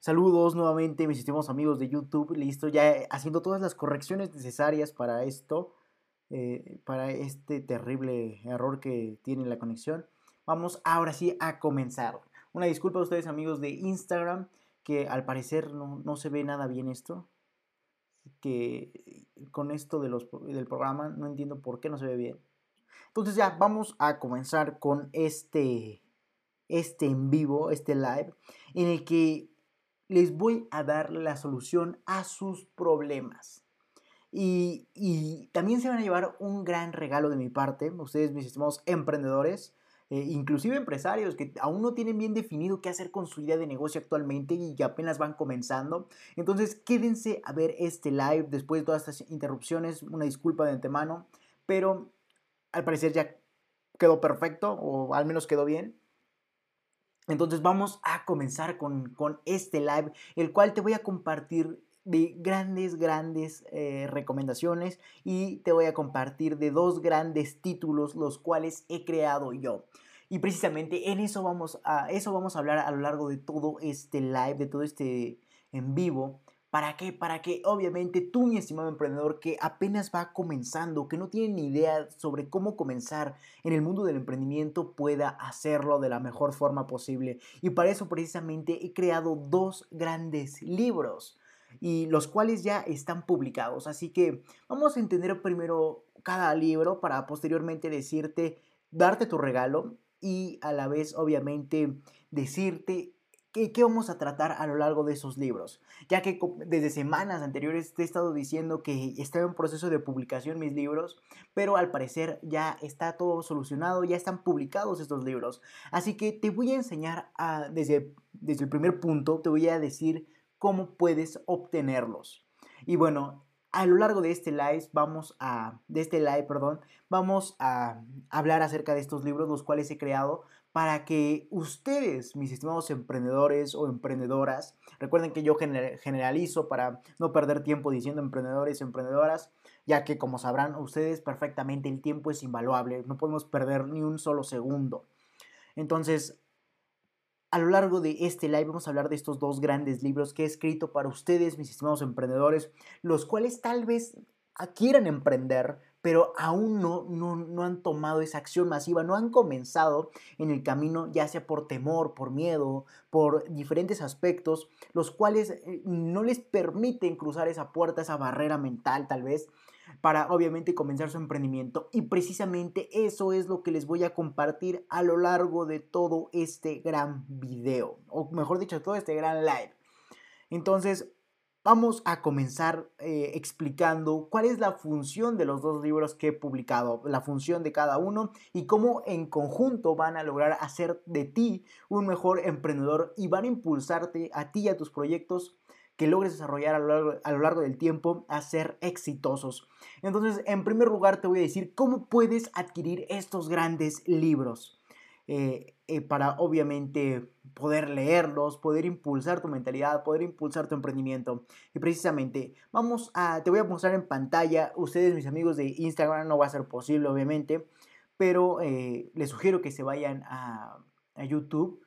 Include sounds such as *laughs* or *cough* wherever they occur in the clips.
Saludos nuevamente, mis estimados amigos de YouTube. Listo, ya haciendo todas las correcciones necesarias para esto, eh, para este terrible error que tiene la conexión. Vamos ahora sí a comenzar. Una disculpa a ustedes, amigos de Instagram, que al parecer no, se ve nada bien esto. Que con esto de los, del programa no entiendo por qué no se ve bien. Entonces ya vamos a comenzar con este, este en vivo, este live, en el que les voy a dar la solución a sus problemas. Y, también se van a llevar un gran regalo de mi parte, ustedes mis estimados emprendedores, eh, inclusive empresarios que aún no tienen bien definido qué hacer con su idea de negocio actualmente y que apenas van comenzando. Entonces quédense a ver este live después de todas estas interrupciones, una disculpa de antemano, pero al parecer ya quedó perfecto o al menos quedó bien. Entonces vamos a comenzar con, este live, el cual te voy a compartir de grandes, grandes eh, recomendaciones y te voy a compartir de dos grandes títulos los cuales he creado yo. Y precisamente en eso vamos a, eso vamos a hablar a lo largo de todo este live, de todo este en vivo. ¿Para qué? Para que obviamente tú, mi estimado emprendedor, que apenas va comenzando, que no tiene ni idea sobre cómo comenzar en el mundo del emprendimiento, pueda hacerlo de la mejor forma posible. Y para eso precisamente he creado dos grandes libros y los cuales ya están publicados. Así que vamos a entender primero cada libro para posteriormente decirte, darte tu regalo y a la vez obviamente decirte ¿Qué, vamos a tratar a lo largo de esos libros? Ya que desde semanas anteriores te he estado diciendo que estaba en proceso de publicación mis libros, pero al parecer ya está todo solucionado, ya están publicados estos libros. Así que te voy a enseñar desde, desde el primer punto, te voy a decir cómo puedes obtenerlos. Y bueno, a lo largo de este live vamos a de este live, perdón, vamos a hablar acerca de estos libros los cuales he creado para que ustedes, mis estimados emprendedores o emprendedoras, recuerden que yo generalizo para no perder tiempo diciendo emprendedores emprendedoras, ya que como sabrán ustedes perfectamente el tiempo es invaluable, no podemos perder ni un solo segundo. Entonces, a lo largo de este live vamos a hablar de estos dos grandes libros que he escrito para ustedes, mis estimados emprendedores, los cuales tal vez quieran emprender, pero aún no, no, han tomado esa acción masiva, no han comenzado en el camino, ya sea por temor, por miedo, por diferentes aspectos, los cuales eh, no les permiten cruzar esa puerta, esa barrera mental tal vez, para obviamente comenzar su emprendimiento. Y precisamente eso es lo que les voy a compartir a lo largo de todo este gran video, o mejor dicho, todo este gran live. Entonces, Vamos a comenzar eh, explicando cuál es la función de los dos libros que he publicado, la función de cada uno y cómo en conjunto van a lograr hacer de ti un mejor emprendedor y van a impulsarte a ti y a tus proyectos que logres desarrollar a lo, largo, a lo largo del tiempo a ser exitosos. Entonces, en primer lugar, te voy a decir cómo puedes adquirir estos grandes libros. Eh, eh, para obviamente poder leerlos, poder impulsar tu mentalidad, poder impulsar tu emprendimiento. Y precisamente, vamos a, te voy a mostrar en pantalla, ustedes mis amigos de Instagram, no va a ser posible obviamente, pero eh, les sugiero que se vayan a, YouTube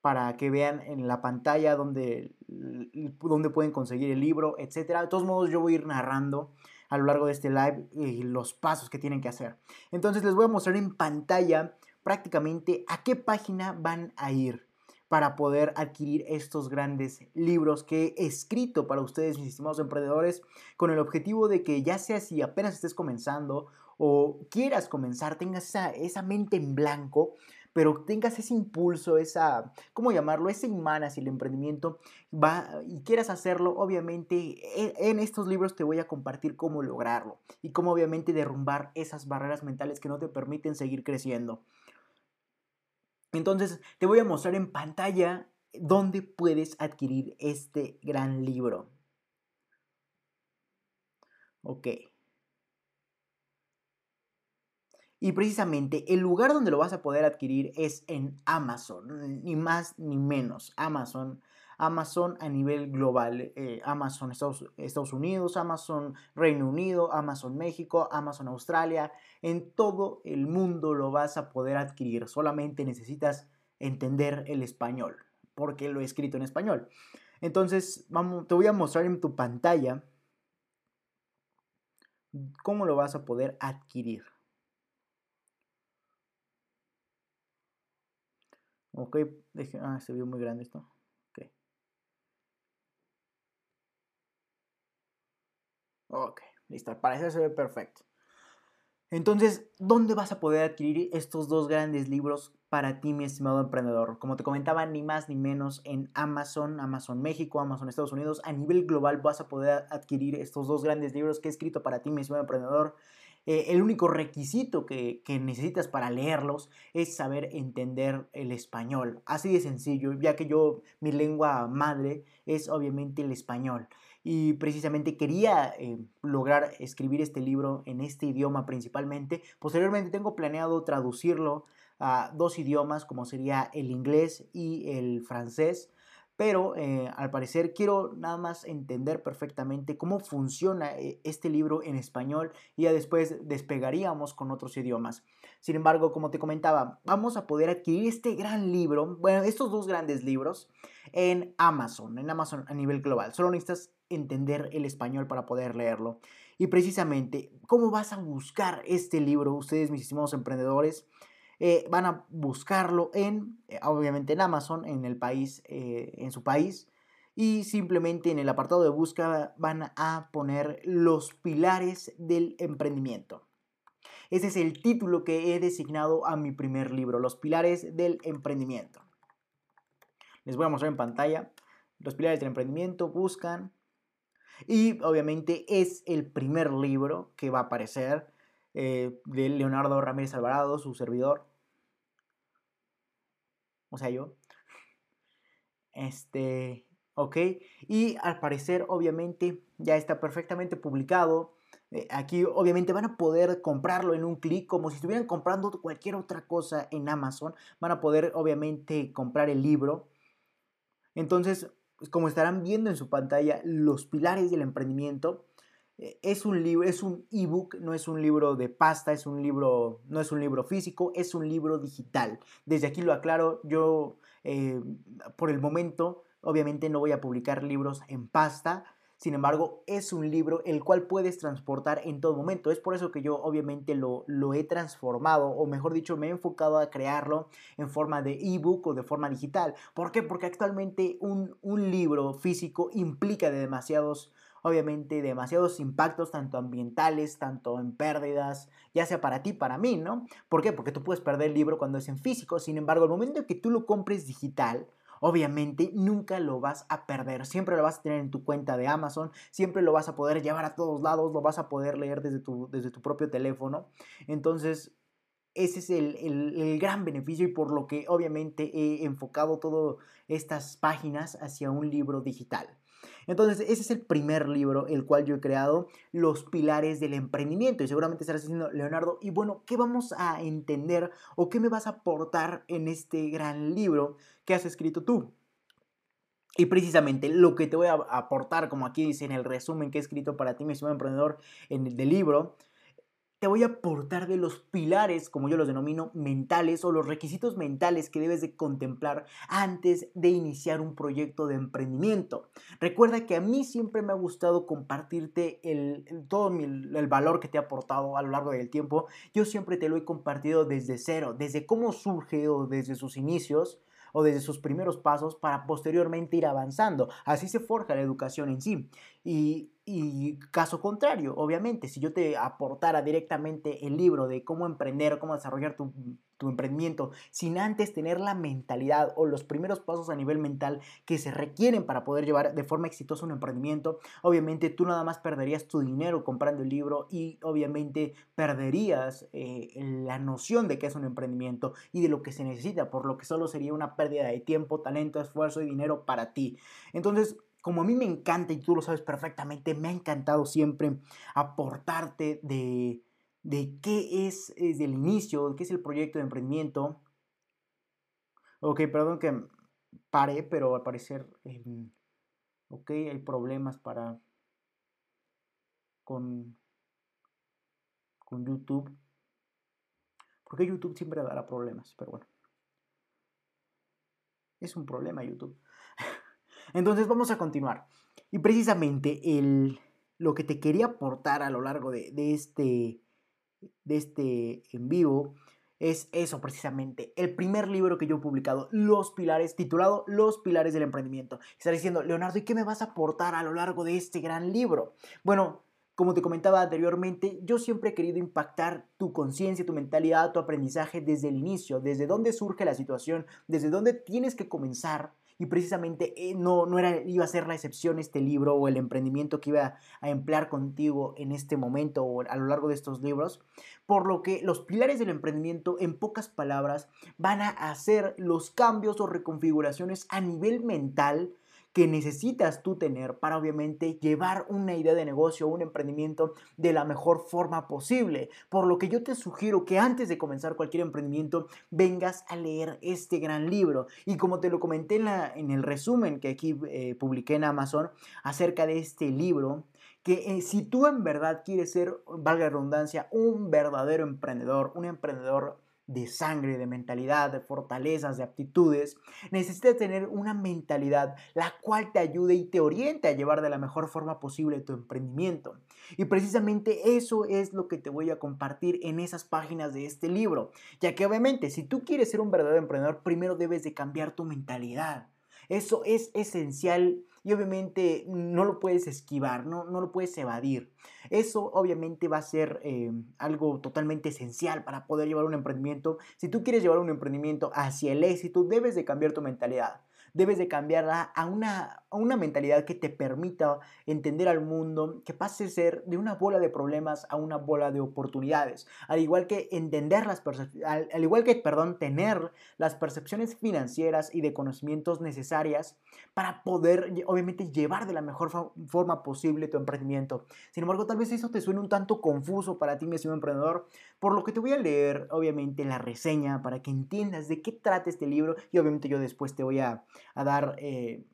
para que vean en la pantalla donde, donde pueden conseguir el libro, etc. De todos modos, yo voy a ir narrando a lo largo de este live los pasos que tienen que hacer. Entonces les voy a mostrar en pantalla prácticamente a qué página van a ir para poder adquirir estos grandes libros que he escrito para ustedes, mis estimados emprendedores, con el objetivo de que ya sea si apenas estés comenzando o quieras comenzar, tengas esa, esa mente en blanco, pero tengas ese impulso, esa, ¿cómo llamarlo? Ese imán hacia el emprendimiento va, y quieras hacerlo, obviamente e, en estos libros te voy a compartir cómo lograrlo y cómo obviamente derrumbar esas barreras mentales que no te permiten seguir creciendo. Entonces te voy a mostrar en pantalla dónde puedes adquirir este gran libro. Ok. Y precisamente el lugar donde lo vas a poder adquirir es en Amazon, ni más ni menos. Amazon Amazon a nivel global, eh, Amazon Estados, Unidos, Amazon Reino Unido, Amazon México, Amazon Australia, en todo el mundo lo vas a poder adquirir, solamente necesitas entender el español, porque lo he escrito en español. Entonces, vamos, te voy a mostrar en tu pantalla cómo lo vas a poder adquirir. Ok, ah, se vio muy grande esto. Ok. Listo. Para eso se ve perfecto. Entonces, ¿dónde vas a poder adquirir estos dos grandes libros para ti, mi estimado emprendedor? Como te comentaba, ni más ni menos en Amazon, Amazon México, Amazon Estados Unidos, a nivel global vas a poder adquirir estos dos grandes libros que he escrito para ti, mi estimado emprendedor. Eh, el único requisito que, que, necesitas para leerlos es saber entender el español. Así de sencillo, ya que yo, mi lengua madre es obviamente el español y precisamente quería eh, lograr escribir este libro en este idioma principalmente. Posteriormente tengo planeado traducirlo a dos idiomas como sería el inglés y el francés. Pero eh, al parecer quiero nada más entender perfectamente cómo funciona eh, este libro en español y ya después despegaríamos con otros idiomas. Sin embargo, como te comentaba, vamos a poder adquirir este gran libro, bueno, estos dos grandes libros en Amazon, en Amazon a nivel global. Solo necesitas entender el español para poder leerlo. Y precisamente, ¿cómo vas a buscar este libro, ustedes, mis estimados emprendedores? Eh, van a buscarlo en, eh, obviamente en Amazon, en el país, eh, en su país, y simplemente en el apartado de búsqueda van a poner los pilares del emprendimiento. Ese es el título que he designado a mi primer libro, Los pilares del emprendimiento. Les voy a mostrar en pantalla. Los pilares del emprendimiento buscan y obviamente es el primer libro que va a aparecer eh, de Leonardo Ramírez Alvarado, su servidor. O sea, yo. Este, ok. Y al parecer, obviamente, ya está perfectamente publicado. Eh, aquí, obviamente, van a poder comprarlo en un clic, como si estuvieran comprando cualquier otra cosa en Amazon. Van a poder, obviamente, comprar el libro. Entonces, pues, como estarán viendo en su pantalla, Los Pilares del Emprendimiento. Eh, es un libro, es un ebook, no es un libro de pasta, es un libro, no es un libro físico, es un libro digital. Desde aquí lo aclaro, yo eh, por el momento, obviamente no voy a publicar libros en pasta, sin embargo, es un libro el cual puedes transportar en todo momento. Es por eso que yo obviamente lo, he transformado, o mejor dicho, me he enfocado a crearlo en forma de ebook o de forma digital. ¿Por qué? Porque actualmente un, libro físico implica de demasiados obviamente demasiados impactos, tanto ambientales, tanto en pérdidas, ya sea para ti, para mí, ¿no? ¿Por qué? Porque tú puedes perder el libro cuando es en físico, sin embargo, el momento en que tú lo compres digital, obviamente nunca lo vas a perder. Siempre lo vas a tener en tu cuenta de Amazon, siempre lo vas a poder llevar a todos lados, lo vas a poder leer desde tu, desde tu propio teléfono. Entonces, ese es el, el, gran beneficio y por lo que obviamente he enfocado todas estas páginas hacia un libro digital. Entonces, ese es el primer libro, el cual yo he creado, Los Pilares del Emprendimiento. Y seguramente estarás diciendo, Leonardo, y bueno, ¿qué vamos a entender o qué me vas a aportar en este gran libro que has escrito tú? Y precisamente lo que te voy a aportar, como aquí dice en el resumen que he escrito para ti, mi estimado emprendedor, en el libro, te voy a aportar de los pilares, como yo los denomino, mentales o los requisitos mentales que debes de contemplar antes de iniciar un proyecto de emprendimiento. Recuerda que a mí siempre me ha gustado compartirte el, todo el valor que te ha aportado a lo largo del tiempo. Yo siempre te lo he compartido desde cero, desde cómo surge o desde sus inicios o desde sus primeros pasos para posteriormente ir avanzando. Así se forja la educación en sí. Y, y caso contrario, obviamente, si yo te aportara directamente el libro de cómo emprender, cómo desarrollar tu, tu, emprendimiento, sin antes tener la mentalidad o los primeros pasos a nivel mental que se requieren para poder llevar de forma exitosa un emprendimiento, obviamente tú nada más perderías tu dinero comprando el libro y obviamente perderías eh, la noción de qué es un emprendimiento y de lo que se necesita, por lo que solo sería una pérdida de tiempo, talento, esfuerzo y dinero para ti. Entonces, como a mí me encanta y tú lo sabes perfectamente, me ha encantado siempre aportarte de, de qué es desde el inicio, qué es el proyecto de emprendimiento. Ok, perdón que paré, pero al parecer, em, ok, hay problemas para con, con YouTube. Porque YouTube siempre dará problemas, pero bueno. Es un problema YouTube. Entonces vamos a continuar. Y precisamente el, lo que te quería aportar a lo largo de, de, este, de este en vivo es eso precisamente. El primer libro que yo he publicado, Los Pilares, titulado Los Pilares del Emprendimiento. Estaré diciendo, Leonardo, ¿y qué me vas a aportar a lo largo de este gran libro? Bueno, como te comentaba anteriormente, yo siempre he querido impactar tu conciencia, tu mentalidad, tu aprendizaje desde el inicio, desde dónde surge la situación, desde dónde tienes que comenzar y precisamente eh, no, no era, iba a ser la excepción este libro o el emprendimiento que iba a emplear contigo en este momento o a lo largo de estos libros, por lo que los pilares del emprendimiento, en pocas palabras, van a hacer los cambios o reconfiguraciones a nivel mental que necesitas tú tener para obviamente llevar una idea de negocio o un emprendimiento de la mejor forma posible. Por lo que yo te sugiero que antes de comenzar cualquier emprendimiento vengas a leer este gran libro. Y como te lo comenté en, el resumen que aquí eh, publiqué en Amazon acerca de este libro, que eh, si tú en verdad quieres ser, valga la redundancia, un verdadero emprendedor, un emprendedor de sangre, de mentalidad, de fortalezas, de aptitudes, necesitas tener una mentalidad la cual te ayude y te oriente a llevar de la mejor forma posible tu emprendimiento. Y precisamente eso es lo que te voy a compartir en esas páginas de este libro, ya que obviamente si tú quieres ser un verdadero emprendedor, primero debes de cambiar tu mentalidad. Eso es esencial y obviamente no lo puedes esquivar, no, no lo puedes evadir. Eso obviamente va a ser eh, algo totalmente esencial para poder llevar un emprendimiento. Si tú quieres llevar un emprendimiento hacia el éxito, debes de cambiar tu mentalidad debes de cambiarla a una, a una mentalidad que te permita entender al mundo, que pase a ser de una bola de problemas a una bola de oportunidades. Al igual que entender las al, al igual que, perdón, tener las percepciones financieras y de conocimientos necesarias para poder, obviamente, llevar de la mejor forma posible tu emprendimiento. Sin embargo, tal vez eso te suene un tanto confuso para ti, mi estimado emprendedor, por lo que te voy a leer, obviamente, la reseña para que entiendas de qué trata este libro y obviamente yo después te voy a, a dar eh,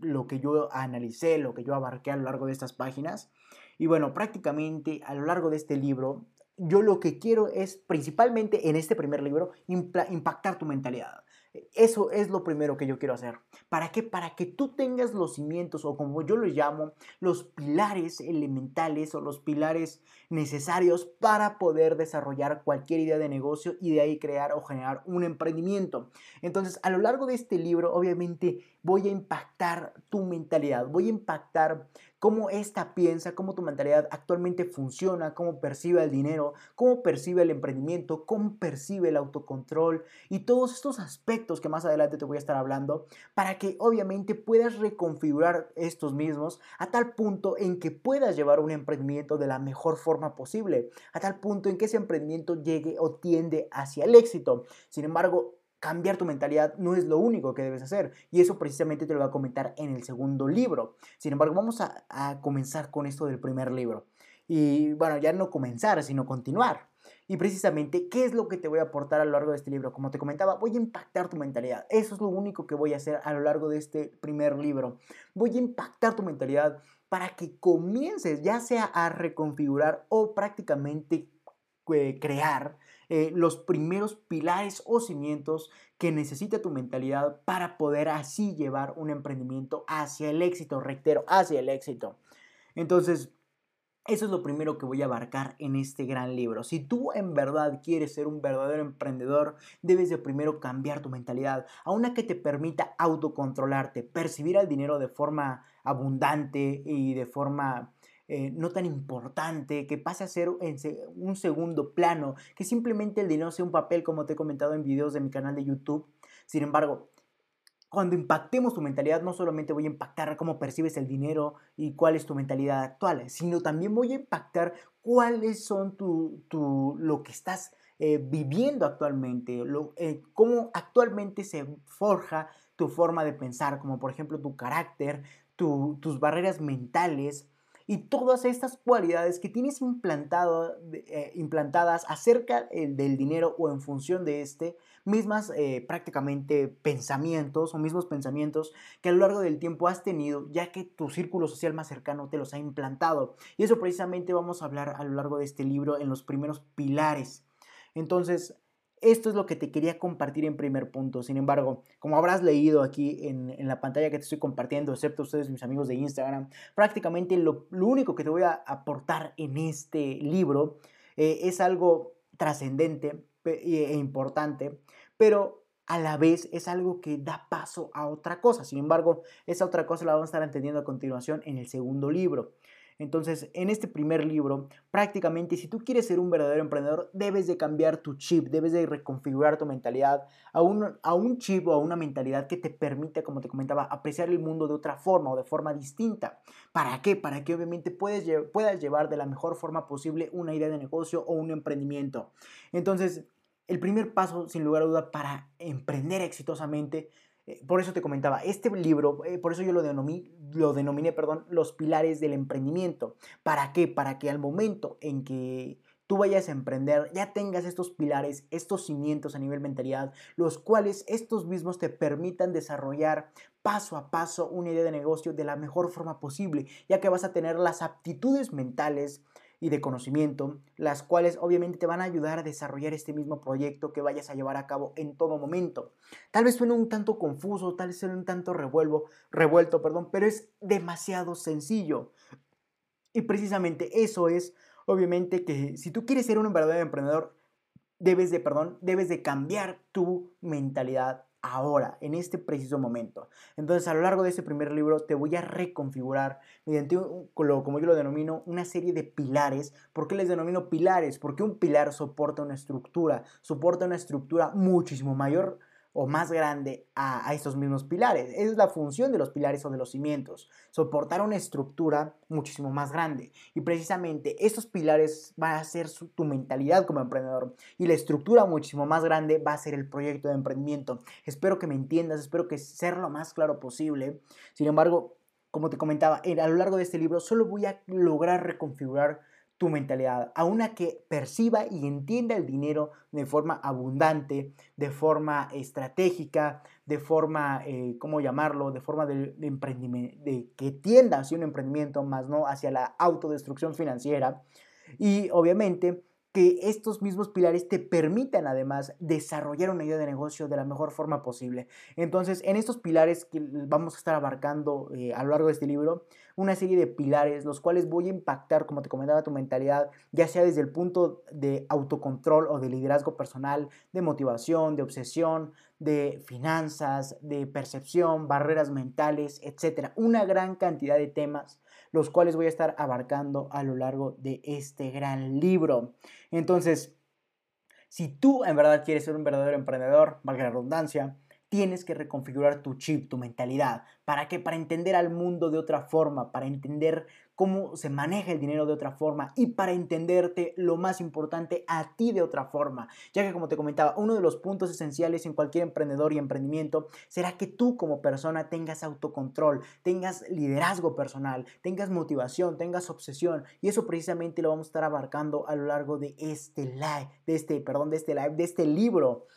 lo que yo analicé, lo que yo abarqué a lo largo de estas páginas. Y bueno, prácticamente a lo largo de este libro, yo lo que quiero es principalmente en este primer libro impactar tu mentalidad. Eso es lo primero que yo quiero hacer. ¿Para qué? Para que tú tengas los cimientos o como yo los llamo, los pilares elementales o los pilares necesarios para poder desarrollar cualquier idea de negocio y de ahí crear o generar un emprendimiento. Entonces, a lo largo de este libro, obviamente voy a impactar tu mentalidad, voy a impactar cómo esta piensa, cómo tu mentalidad actualmente funciona, cómo percibe el dinero, cómo percibe el emprendimiento, cómo percibe el autocontrol y todos estos aspectos que más adelante te voy a estar hablando para que obviamente puedas reconfigurar estos mismos a tal punto en que puedas llevar un emprendimiento de la mejor forma posible, a tal punto en que ese emprendimiento llegue o tiende hacia el éxito. Sin embargo, cambiar tu mentalidad no es lo único que debes hacer. Y eso precisamente te lo voy a comentar en el segundo libro. Sin embargo, vamos a, comenzar con esto del primer libro. Y bueno, ya no comenzar, sino continuar. Y precisamente, ¿qué es lo que te voy a aportar a lo largo de este libro? Como te comentaba, voy a impactar tu mentalidad. Eso es lo único que voy a hacer a lo largo de este primer libro. Voy a impactar tu mentalidad para que comiences ya sea a reconfigurar o prácticamente eh, crear eh, los primeros pilares o cimientos que necesita tu mentalidad para poder así llevar un emprendimiento hacia el éxito, reitero, hacia el éxito. Entonces, eso es lo primero que voy a abarcar en este gran libro. Si tú en verdad quieres ser un verdadero emprendedor, debes de primero cambiar tu mentalidad a una que te permita autocontrolarte, percibir el dinero de forma abundante y de forma eh, no tan importante, que pase a ser un segundo plano, que simplemente el dinero sea un papel, como te he comentado en videos de mi canal de YouTube. Sin embargo, cuando impactemos tu mentalidad, no solamente voy a impactar cómo percibes el dinero y cuál es tu mentalidad actual, sino también voy a impactar cuáles son tu lo que estás eh, viviendo actualmente, lo, eh, cómo actualmente se forja tu forma de pensar, como por ejemplo tu carácter, tus barreras mentales, y todas estas cualidades que tienes eh, implantadas acerca eh, del dinero o en función de este, mismas eh, prácticamente pensamientos o mismos pensamientos que a lo largo del tiempo has tenido, ya que tu círculo social más cercano te los ha implantado. Y eso precisamente vamos a hablar a lo largo de este libro en los primeros pilares. Entonces, Esto es lo que te quería compartir en primer punto. Sin embargo, como habrás leído aquí en, la pantalla que te estoy compartiendo, excepto ustedes, mis amigos de Instagram, prácticamente lo, único que te voy a aportar en este libro eh, es algo trascendente e importante, pero a la vez es algo que da paso a otra cosa. Sin embargo, esa otra cosa la vamos a estar entendiendo a continuación en el segundo libro. Entonces, en este primer libro, prácticamente si tú quieres ser un verdadero emprendedor, debes de cambiar tu chip, debes de reconfigurar tu mentalidad a un, a un chip o a una mentalidad que te permita, como te comentaba, apreciar el mundo de otra forma o de forma distinta. ¿Para qué? Para que obviamente puedes, puedas llevar de la mejor forma posible una idea de negocio o un emprendimiento. Entonces, el primer paso, sin lugar a duda, para emprender exitosamente por eso te comentaba, este libro, eh, por eso yo lo denominé, lo perdón, los pilares del emprendimiento. ¿Para qué? Para que al momento en que tú vayas a emprender, ya tengas estos pilares, estos cimientos a nivel mentalidad, los cuales estos mismos te permitan desarrollar paso a paso una idea de negocio de la mejor forma posible, ya que vas a tener las aptitudes mentales, y de conocimiento, las cuales obviamente te van a ayudar a desarrollar este mismo proyecto que vayas a llevar a cabo en todo momento. Tal vez suene un tanto confuso, tal vez suene un tanto revuelvo, revuelto, perdón, pero es demasiado sencillo. Y precisamente eso es, obviamente, que si tú quieres ser un verdadero emprendedor, debes de, perdón, debes de cambiar tu mentalidad ahora, en este preciso momento. Entonces, a lo largo de este primer libro te voy a reconfigurar mediante, como yo lo denomino, una serie de pilares. ¿Por qué les denomino pilares? Porque un pilar soporta una estructura, soporta una estructura muchísimo mayor o más grande a, estos mismos pilares. Esa es la función de los pilares o de los cimientos, soportar una estructura muchísimo más grande. Y precisamente estos pilares van a ser tu mentalidad como emprendedor y la estructura muchísimo más grande va a ser el proyecto de emprendimiento. Espero que me entiendas, espero que sea lo más claro posible. Sin embargo, como te comentaba, a lo largo de este libro solo voy a lograr reconfigurar tu mentalidad, a una que perciba y entienda el dinero de forma abundante, de forma estratégica, de forma, eh, ¿cómo llamarlo?, de forma de, emprendimiento, de que tienda hacia un emprendimiento, más no hacia la autodestrucción financiera. Y obviamente que estos mismos pilares te permitan además desarrollar una idea de negocio de la mejor forma posible. Entonces, en estos pilares que vamos a estar abarcando eh, a lo largo de este libro, una serie de pilares, los cuales voy a impactar, como te comentaba, tu mentalidad, ya sea desde el punto de autocontrol o de liderazgo personal, de motivación, de obsesión, de finanzas, de percepción, barreras mentales, etc. Una gran cantidad de temas los cuales voy a estar abarcando a lo largo de este gran libro. Entonces, si tú en verdad quieres ser un verdadero emprendedor, valga la redundancia, tienes que reconfigurar tu chip, tu mentalidad. ¿Para qué? Para entender al mundo de otra forma, para entender cómo se maneja el dinero de otra forma y para entenderte lo más importante a ti de otra forma. Ya que como te comentaba, uno de los puntos esenciales en cualquier emprendedor y emprendimiento será que tú como persona tengas autocontrol, tengas liderazgo personal, tengas motivación, tengas obsesión y eso precisamente lo vamos a estar abarcando a lo largo de este live, de este, perdón, de este live, de este libro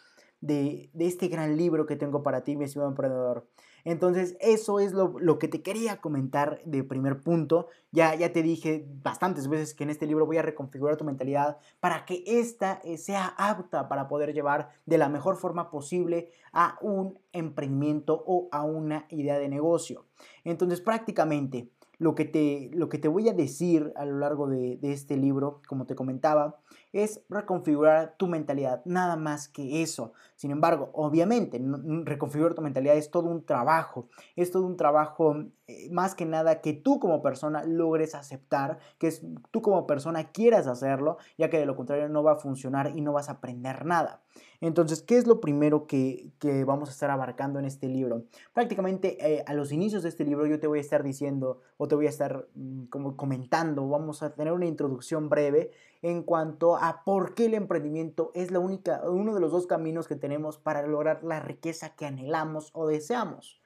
de, este gran libro que tengo para ti, mi estimado emprendedor. Entonces, eso es lo, que te quería comentar de primer punto. Ya, ya te dije bastantes veces que en este libro voy a reconfigurar tu mentalidad para que ésta eh, sea apta para poder llevar de la mejor forma posible a un emprendimiento o a una idea de negocio. Entonces, prácticamente lo que te, lo que te voy a decir a lo largo de, este libro, como te comentaba, es reconfigurar tu mentalidad, nada más que eso. Sin embargo, obviamente, reconfigurar tu mentalidad es todo un trabajo, es todo un trabajo eh, más que nada que tú como persona logres aceptar, que tú como persona quieras hacerlo, ya que de lo contrario no va a funcionar y no vas a aprender nada. Entonces, ¿qué es lo primero que, vamos a estar abarcando en este libro? Prácticamente eh, a los inicios de este libro yo te voy a estar diciendo o te voy a estar mm, como comentando, vamos a tener una introducción breve en cuanto a por qué el emprendimiento es la única, uno de los dos caminos que tenemos para lograr la riqueza que anhelamos o deseamos.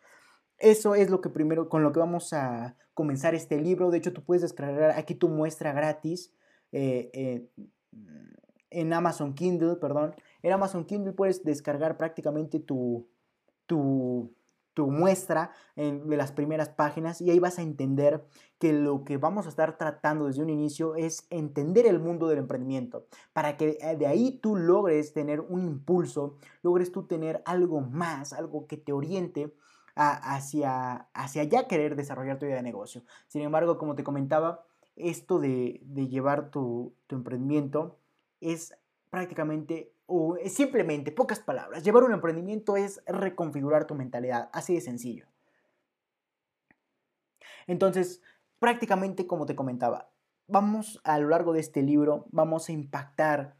Eso es lo que primero, con lo que vamos a comenzar este libro. De hecho, tú puedes descargar aquí tu muestra gratis eh, eh, en Amazon Kindle, perdón. En Amazon Kindle puedes descargar prácticamente tu, tu, muestra de las primeras páginas y ahí vas a entender que lo que vamos a estar tratando desde un inicio es entender el mundo del emprendimiento, para que eh, de ahí tú logres tener un impulso, logres tú tener algo más, algo que te oriente hacia, hacia ya querer desarrollar tu idea de negocio. Sin embargo, como te comentaba, esto de, llevar tu, tu emprendimiento es prácticamente o simplemente, pocas palabras, llevar un emprendimiento es reconfigurar tu mentalidad, así de sencillo. Entonces, prácticamente como te comentaba, vamos a lo largo de este libro, vamos a impactar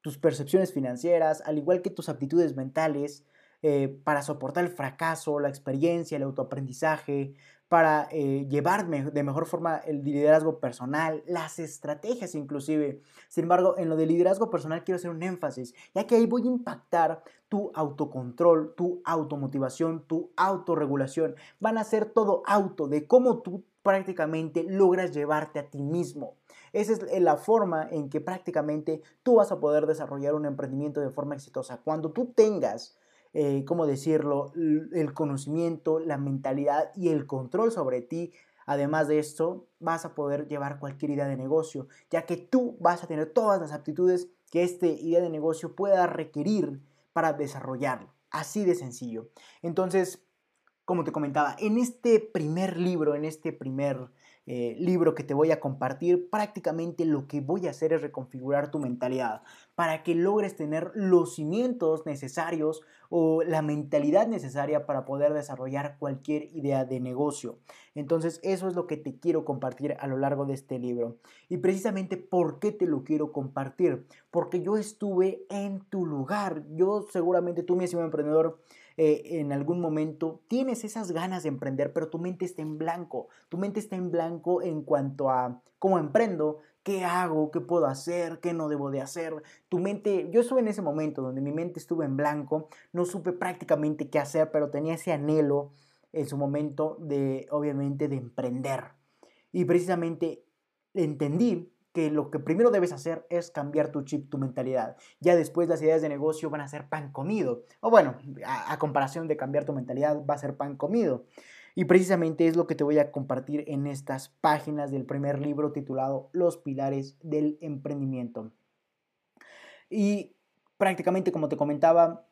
tus percepciones financieras, al igual que tus aptitudes mentales, eh, para soportar el fracaso, la experiencia, el autoaprendizaje, para eh, llevar de mejor forma el liderazgo personal, las estrategias inclusive. Sin embargo, en lo de liderazgo personal quiero hacer un énfasis, ya que ahí voy a impactar tu autocontrol, tu automotivación, tu autorregulación. Van a ser todo auto de cómo tú prácticamente logras llevarte a ti mismo. Esa es la forma en que prácticamente tú vas a poder desarrollar un emprendimiento de forma exitosa. Cuando tú tengas eh, ¿cómo decirlo?, el conocimiento, la mentalidad y el control sobre ti. Además de esto, vas a poder llevar cualquier idea de negocio, ya que tú vas a tener todas las aptitudes que esta idea de negocio pueda requerir para desarrollarlo. Así de sencillo. Entonces, como te comentaba, en este primer libro, en este primer eh, libro que te voy a compartir, prácticamente lo que voy a hacer es reconfigurar tu mentalidad para que logres tener los cimientos necesarios o la mentalidad necesaria para poder desarrollar cualquier idea de negocio. Entonces eso es lo que te quiero compartir a lo largo de este libro. Y precisamente por qué te lo quiero compartir. Porque yo estuve en tu lugar. Yo seguramente tú, mi estimado emprendedor, eh, en algún momento tienes esas ganas de emprender, pero tu mente está en blanco. Tu mente está en blanco en cuanto a cómo emprendo, qué hago, qué puedo hacer, qué no debo de hacer. Tu mente, yo estuve en ese momento donde mi mente estuvo en blanco, no supe prácticamente qué hacer, pero tenía ese anhelo en su momento de, obviamente, de emprender. Y precisamente entendí que lo que primero debes hacer es cambiar tu chip, tu mentalidad. Ya después las ideas de negocio van a ser pan comido. O bueno, a, comparación de cambiar tu mentalidad, va a ser pan comido. Y precisamente es lo que te voy a compartir en estas páginas del primer libro titulado Los pilares del emprendimiento. Y prácticamente como te comentaba,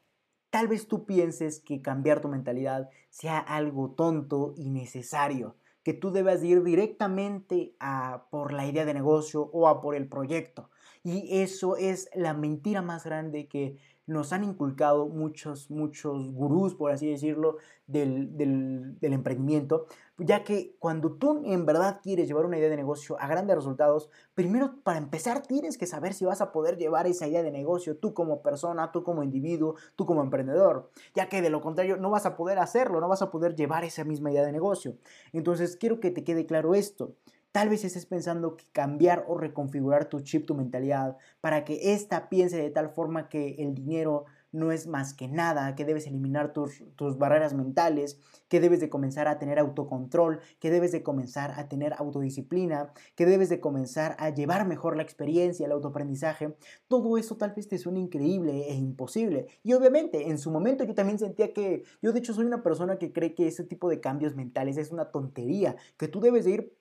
tal vez tú pienses que cambiar tu mentalidad sea algo tonto y necesario que tú debes ir directamente a por la idea de negocio o a por el proyecto. Y eso es la mentira más grande que nos han inculcado muchos, muchos gurús, por así decirlo, del, del, emprendimiento, ya que cuando tú en verdad quieres llevar una idea de negocio a grandes resultados, primero para empezar tienes que saber si vas a poder llevar esa idea de negocio tú como persona, tú como individuo, tú como emprendedor, ya que de lo contrario no vas a poder hacerlo, no vas a poder llevar esa misma idea de negocio. Entonces quiero que te quede claro esto. Tal vez estés pensando que cambiar o reconfigurar tu chip, tu mentalidad, para que ésta piense de tal forma que el dinero no es más que nada, que debes eliminar tus, barreras mentales, que debes de comenzar a tener autocontrol, que debes de comenzar a tener autodisciplina, que debes de comenzar a llevar mejor la experiencia, el autoaprendizaje. Todo eso tal vez te suene increíble e imposible. Y obviamente en su momento yo también sentía que yo de hecho soy una persona que cree que ese tipo de cambios mentales es una tontería, que tú debes de ir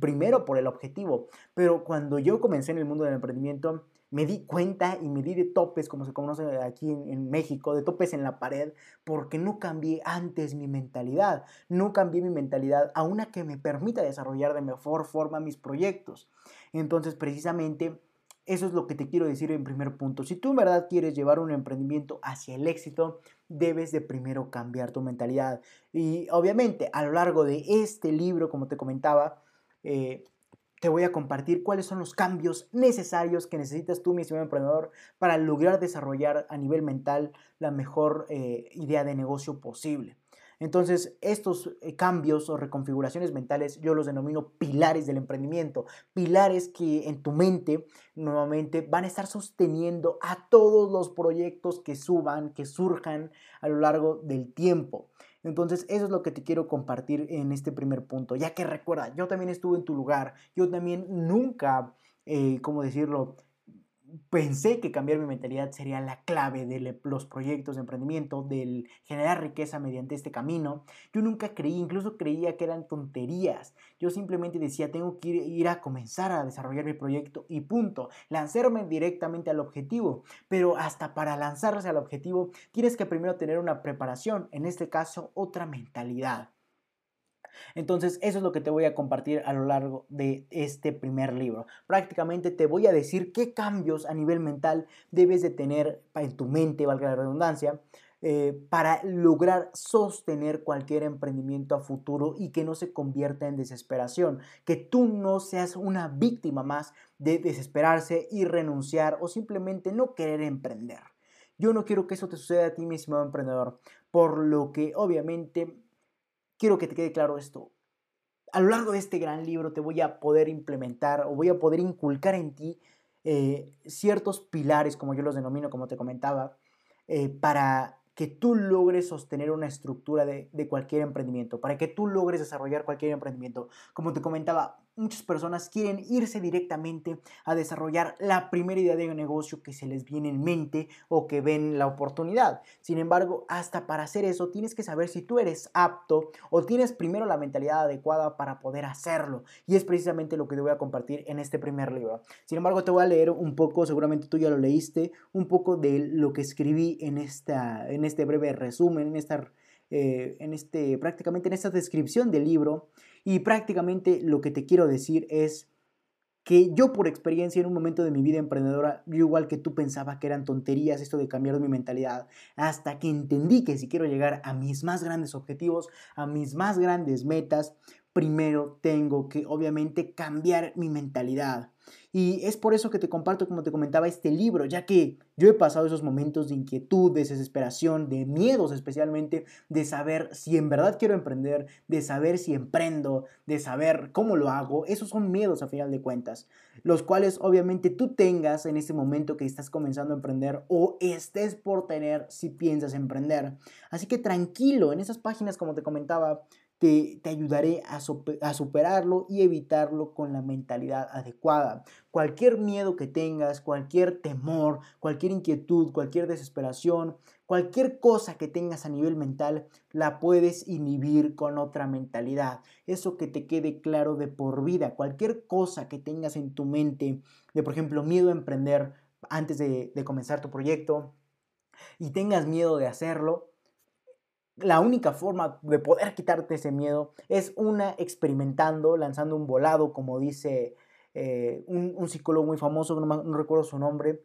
primero por el objetivo. Pero cuando yo comencé en el mundo del emprendimiento, me di cuenta y me di de topes, como se conoce aquí en, México, de topes en la pared, porque no cambié antes mi mentalidad. No cambié mi mentalidad a una que me permita desarrollar de mejor forma mis proyectos. Entonces, precisamente, eso es lo que te quiero decir en primer punto. Si tú en verdad quieres llevar un emprendimiento hacia el éxito, debes de primero cambiar tu mentalidad. Y obviamente, a lo largo de este libro, como te comentaba, eh, te voy a compartir cuáles son los cambios necesarios que necesitas tú, mi estimado emprendedor, para lograr desarrollar a nivel mental la mejor eh, idea de negocio posible. Entonces, estos eh, cambios o reconfiguraciones mentales yo los denomino pilares del emprendimiento, pilares que en tu mente nuevamente van a estar sosteniendo a todos los proyectos que suban, que surjan a lo largo del tiempo. Entonces, eso es lo que te quiero compartir en este primer punto, ya que recuerda, yo también estuve en tu lugar, yo también nunca, eh, ¿cómo decirlo? Pensé que cambiar mi mentalidad sería la clave de los proyectos de emprendimiento, del generar riqueza mediante este camino. Yo nunca creí, incluso creía que eran tonterías. Yo simplemente decía, tengo que ir, a comenzar a desarrollar mi proyecto y punto. Lanzarme directamente al objetivo. Pero hasta para lanzarse al objetivo, tienes que primero tener una preparación, en este caso, otra mentalidad. Entonces, eso es lo que te voy a compartir a lo largo de este primer libro. Prácticamente te voy a decir qué cambios a nivel mental debes de tener en tu mente, valga la redundancia, eh, para lograr sostener cualquier emprendimiento a futuro y que no se convierta en desesperación, que tú no seas una víctima más de desesperarse y renunciar o simplemente no querer emprender. Yo no quiero que eso te suceda a ti, mi estimado emprendedor, por lo que obviamente quiero que te quede claro esto. A lo largo de este gran libro te voy a poder implementar o voy a poder inculcar en ti eh, ciertos pilares, como yo los denomino, como te comentaba, eh, para que tú logres sostener una estructura de, de, cualquier emprendimiento, para que tú logres desarrollar cualquier emprendimiento. Como te comentaba, muchas personas quieren irse directamente a desarrollar la primera idea de negocio que se les viene en mente o que ven la oportunidad. Sin embargo, hasta para hacer eso tienes que saber si tú eres apto o tienes primero la mentalidad adecuada para poder hacerlo. Y es precisamente lo que te voy a compartir en este primer libro. Sin embargo, te voy a leer un poco, seguramente tú ya lo leíste, un poco de lo que escribí en, esta, en este breve resumen, en esta eh, en este, prácticamente en esta descripción del libro y prácticamente lo que te quiero decir es que yo por experiencia en un momento de mi vida emprendedora, yo igual que tú pensaba que eran tonterías esto de cambiar mi mentalidad, hasta que entendí que si quiero llegar a mis más grandes objetivos, a mis más grandes metas, primero tengo que obviamente cambiar mi mentalidad. Y es por eso que te comparto, como te comentaba, este libro, ya que yo he pasado esos momentos de inquietud, de desesperación, de miedos especialmente, de saber si en verdad quiero emprender, de saber si emprendo, de saber cómo lo hago. Esos son miedos a final de cuentas, los cuales obviamente tú tengas en este momento que estás comenzando a emprender o estés por tener si piensas emprender. Así que tranquilo, en esas páginas, como te comentaba, te, ayudaré a, a, superarlo y evitarlo con la mentalidad adecuada. Cualquier miedo que tengas, cualquier temor, cualquier inquietud, cualquier desesperación, cualquier cosa que tengas a nivel mental, la puedes inhibir con otra mentalidad. Eso que te quede claro de por vida. Cualquier cosa que tengas en tu mente, de por ejemplo miedo a emprender antes de, de comenzar tu proyecto, y tengas miedo de hacerlo, la única forma de poder quitarte ese miedo es una experimentando, lanzando un volado, como dice eh, un, psicólogo muy famoso, no, recuerdo su nombre,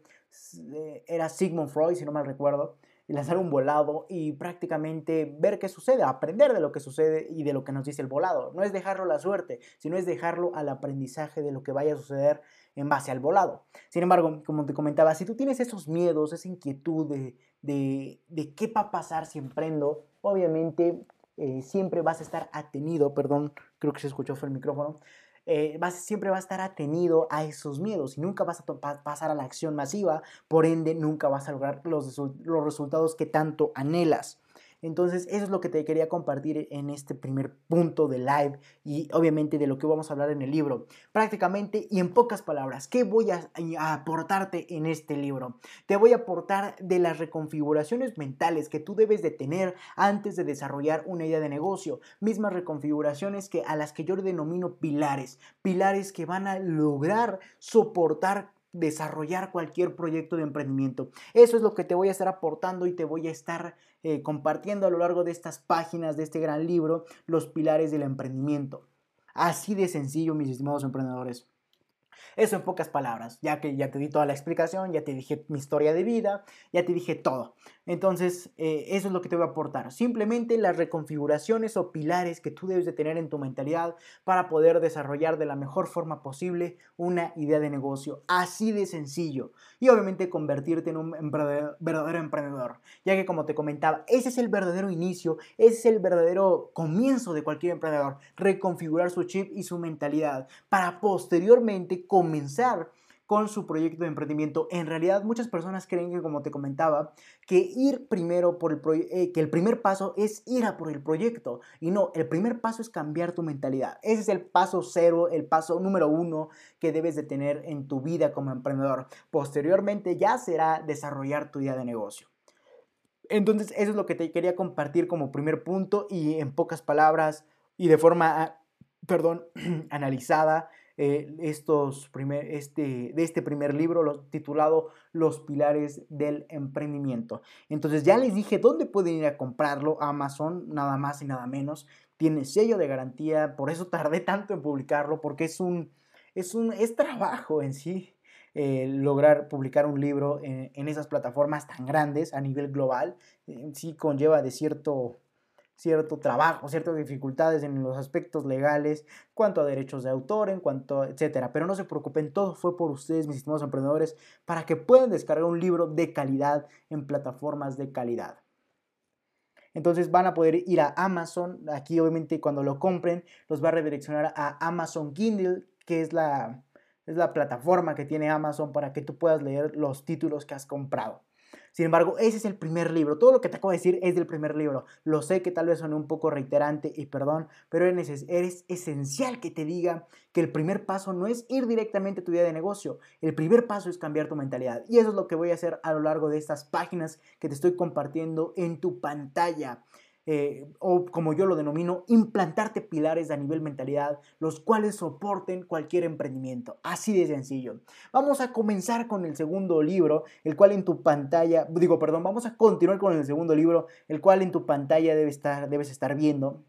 eh, era Sigmund Freud, si no mal recuerdo, lanzar un volado y prácticamente ver qué sucede, aprender de lo que sucede y de lo que nos dice el volado. No es dejarlo a la suerte, sino es dejarlo al aprendizaje de lo que vaya a suceder en base al volado. Sin embargo, como te comentaba, si tú tienes esos miedos, esa inquietud de, de, de qué va a pasar si emprendo, obviamente eh, siempre vas a estar atenido, perdón, creo que se escuchó fue el micrófono, eh, vas, siempre vas a estar atenido a esos miedos y nunca vas a pasar a la acción masiva, por ende nunca vas a lograr los, los resultados que tanto anhelas. Entonces, eso es lo que te quería compartir en este primer punto de live y obviamente de lo que vamos a hablar en el libro. Prácticamente y en pocas palabras, ¿qué voy a, aportarte en este libro? Te voy a aportar de las reconfiguraciones mentales que tú debes de tener antes de desarrollar una idea de negocio. Mismas reconfiguraciones que a las que yo denomino pilares. Pilares que van a lograr soportar desarrollar cualquier proyecto de emprendimiento. Eso es lo que te voy a estar aportando y te voy a estar eh, compartiendo a lo largo de estas páginas de este gran libro, Los Pilares del Emprendimiento. Así de sencillo, mis estimados emprendedores. Eso en pocas palabras, ya que ya te di toda la explicación, ya te dije mi historia de vida, ya te dije todo. Entonces, eh, eso es lo que te voy a aportar. Simplemente las reconfiguraciones o pilares que tú debes de tener en tu mentalidad para poder desarrollar de la mejor forma posible una idea de negocio. Así de sencillo. Y obviamente convertirte en un verdadero emprendedor. Ya que como te comentaba, ese es el verdadero inicio, ese es el verdadero comienzo de cualquier emprendedor. Reconfigurar su chip y su mentalidad para posteriormente comenzar con su proyecto de emprendimiento. En realidad muchas personas creen que, como te comentaba, que ir primero por el eh, que el primer paso es ir a por el proyecto. Y no, el primer paso es cambiar tu mentalidad. Ese es el paso cero, el paso número uno que debes de tener en tu vida como emprendedor. Posteriormente ya será desarrollar tu idea de negocio. Entonces, eso es lo que te quería compartir como primer punto y en pocas palabras y de forma, ah, perdón, *clears throat* analizada eh, estos primer, este, de este primer libro titulado Los Pilares del Emprendimiento. Entonces ya les dije dónde pueden ir a comprarlo, Amazon, nada más y nada menos. Tiene sello de garantía, por eso tardé tanto en publicarlo, porque es un, es un, es trabajo en sí. Eh, lograr publicar un libro en, en, esas plataformas tan grandes a nivel global, sí conlleva de cierto cierto trabajo, ciertas dificultades en los aspectos legales, cuanto a derechos de autor, en cuanto, etcétera. Pero no se preocupen, todo fue por ustedes, mis estimados emprendedores, para que puedan descargar un libro de calidad en plataformas de calidad. Entonces van a poder ir a Amazon. Aquí obviamente cuando lo compren los va a redireccionar a Amazon Kindle, que es la, es la plataforma que tiene Amazon para que tú puedas leer los títulos que has comprado. Sin embargo, ese es el primer libro. Todo lo que te acabo de decir es del primer libro. Lo sé que tal vez suene un poco reiterante y perdón, pero es esencial que te diga que el primer paso no es ir directamente a tu idea de negocio. El primer paso es cambiar tu mentalidad. Y eso es lo que voy a hacer a lo largo de estas páginas que te estoy compartiendo en tu pantalla. Eh, o como yo lo denomino, implantarte pilares a nivel mentalidad, los cuales soporten cualquier emprendimiento. Así de sencillo. Vamos a comenzar con el segundo libro, el cual en tu pantalla, digo, perdón, vamos a continuar con el segundo libro, el cual en tu pantalla debe estar, debes estar viendo.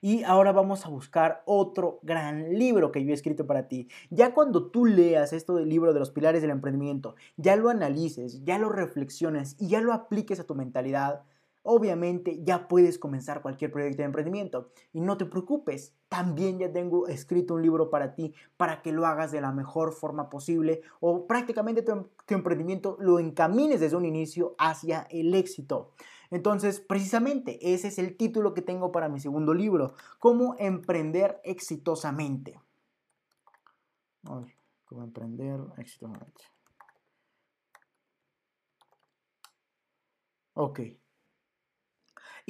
Y ahora vamos a buscar otro gran libro que yo he escrito para ti. Ya cuando tú leas esto del libro de los pilares del emprendimiento, ya lo analices, ya lo reflexiones y ya lo apliques a tu mentalidad, obviamente ya puedes comenzar cualquier proyecto de emprendimiento. Y no te preocupes, también ya tengo escrito un libro para ti para que lo hagas de la mejor forma posible o prácticamente tu, emprendimiento lo encamines desde un inicio hacia el éxito. Entonces, precisamente ese es el título que tengo para mi segundo libro, Cómo emprender exitosamente. cómo emprender exitosamente. Ok.